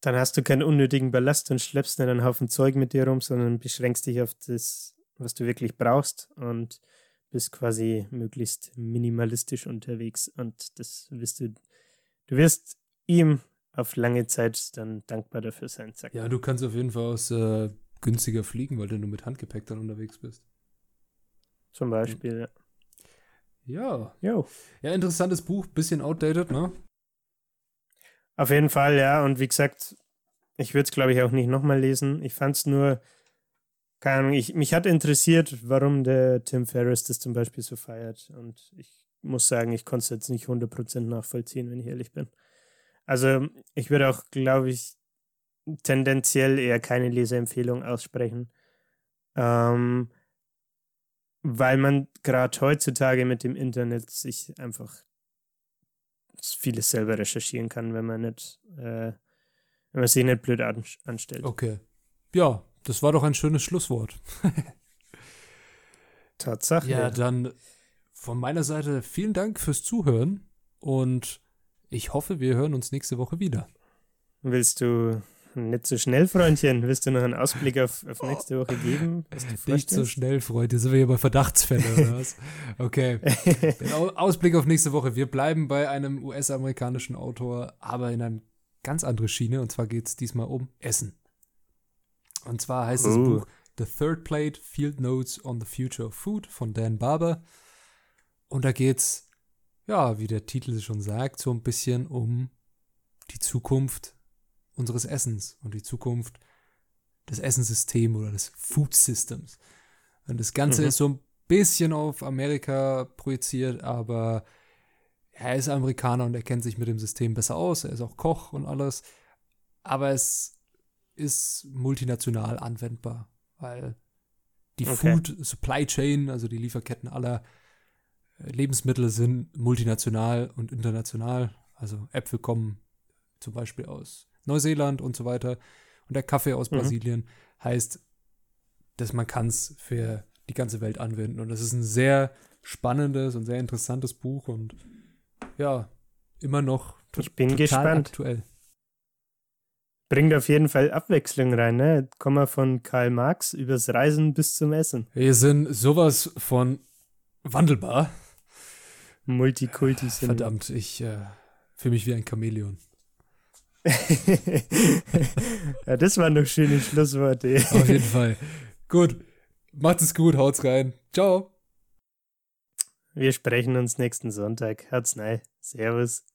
dann hast du keinen unnötigen Ballast und schleppst nicht einen Haufen Zeug mit dir rum, sondern beschränkst dich auf das, was du wirklich brauchst und bist quasi möglichst minimalistisch unterwegs. Und das wirst du, du wirst ihm auf lange Zeit dann dankbar dafür sein. Sagt ja, du kannst auf jeden Fall aus äh, günstiger fliegen, weil du nur mit Handgepäck dann unterwegs bist. Zum Beispiel, ja. Ja. Jo. Ja, interessantes Buch, bisschen outdated, ne? Auf jeden Fall, ja. Und wie gesagt, ich würde es, glaube ich, auch nicht nochmal lesen. Ich fand es nur, keine Ahnung, ich, mich hat interessiert, warum der Tim Ferriss das zum Beispiel so feiert. Und ich muss sagen, ich konnte es jetzt nicht 100% nachvollziehen, wenn ich ehrlich bin. Also, ich würde auch, glaube ich, tendenziell eher keine Leseempfehlung aussprechen. Ähm, weil man gerade heutzutage mit dem Internet sich einfach vieles selber recherchieren kann, wenn man nicht, äh, wenn man sich nicht blöd an, anstellt. Okay. Ja, das war doch ein schönes Schlusswort. Tatsache. Ja, dann von meiner Seite vielen Dank fürs Zuhören und ich hoffe, wir hören uns nächste Woche wieder. Willst du nicht so schnell, Freundchen. Willst du noch einen Ausblick auf, auf nächste Woche geben? Nicht so schnell, Freunde. Sind wir hier bei Verdachtsfällen oder was? Okay. Ausblick auf nächste Woche. Wir bleiben bei einem US-amerikanischen Autor, aber in eine ganz andere Schiene. Und zwar geht es diesmal um Essen. Und zwar heißt oh. das Buch The Third Plate Field Notes on the Future of Food von Dan Barber. Und da geht's, ja, wie der Titel schon sagt, so ein bisschen um die Zukunft unseres Essens und die Zukunft des Essenssystems oder des Food Systems. Und das Ganze mhm. ist so ein bisschen auf Amerika projiziert, aber er ist Amerikaner und er kennt sich mit dem System besser aus. Er ist auch Koch und alles. Aber es ist multinational anwendbar, weil die okay. Food Supply Chain, also die Lieferketten aller Lebensmittel sind multinational und international. Also Äpfel kommen zum Beispiel aus Neuseeland und so weiter. Und der Kaffee aus mhm. Brasilien heißt, dass man kann es für die ganze Welt anwenden. Und das ist ein sehr spannendes und sehr interessantes Buch und ja, immer noch ich bin gespannt. aktuell. Bringt auf jeden Fall Abwechslung rein, ne? Kommen wir von Karl Marx übers Reisen bis zum Essen. Wir sind sowas von wandelbar. Multikulti sind. Verdammt, ich äh, fühle mich wie ein Chamäleon. ja, das waren noch schöne Schlussworte. Auf jeden Fall. Gut. Macht es gut, haut's rein. Ciao. Wir sprechen uns nächsten Sonntag. Hat's nein. Servus.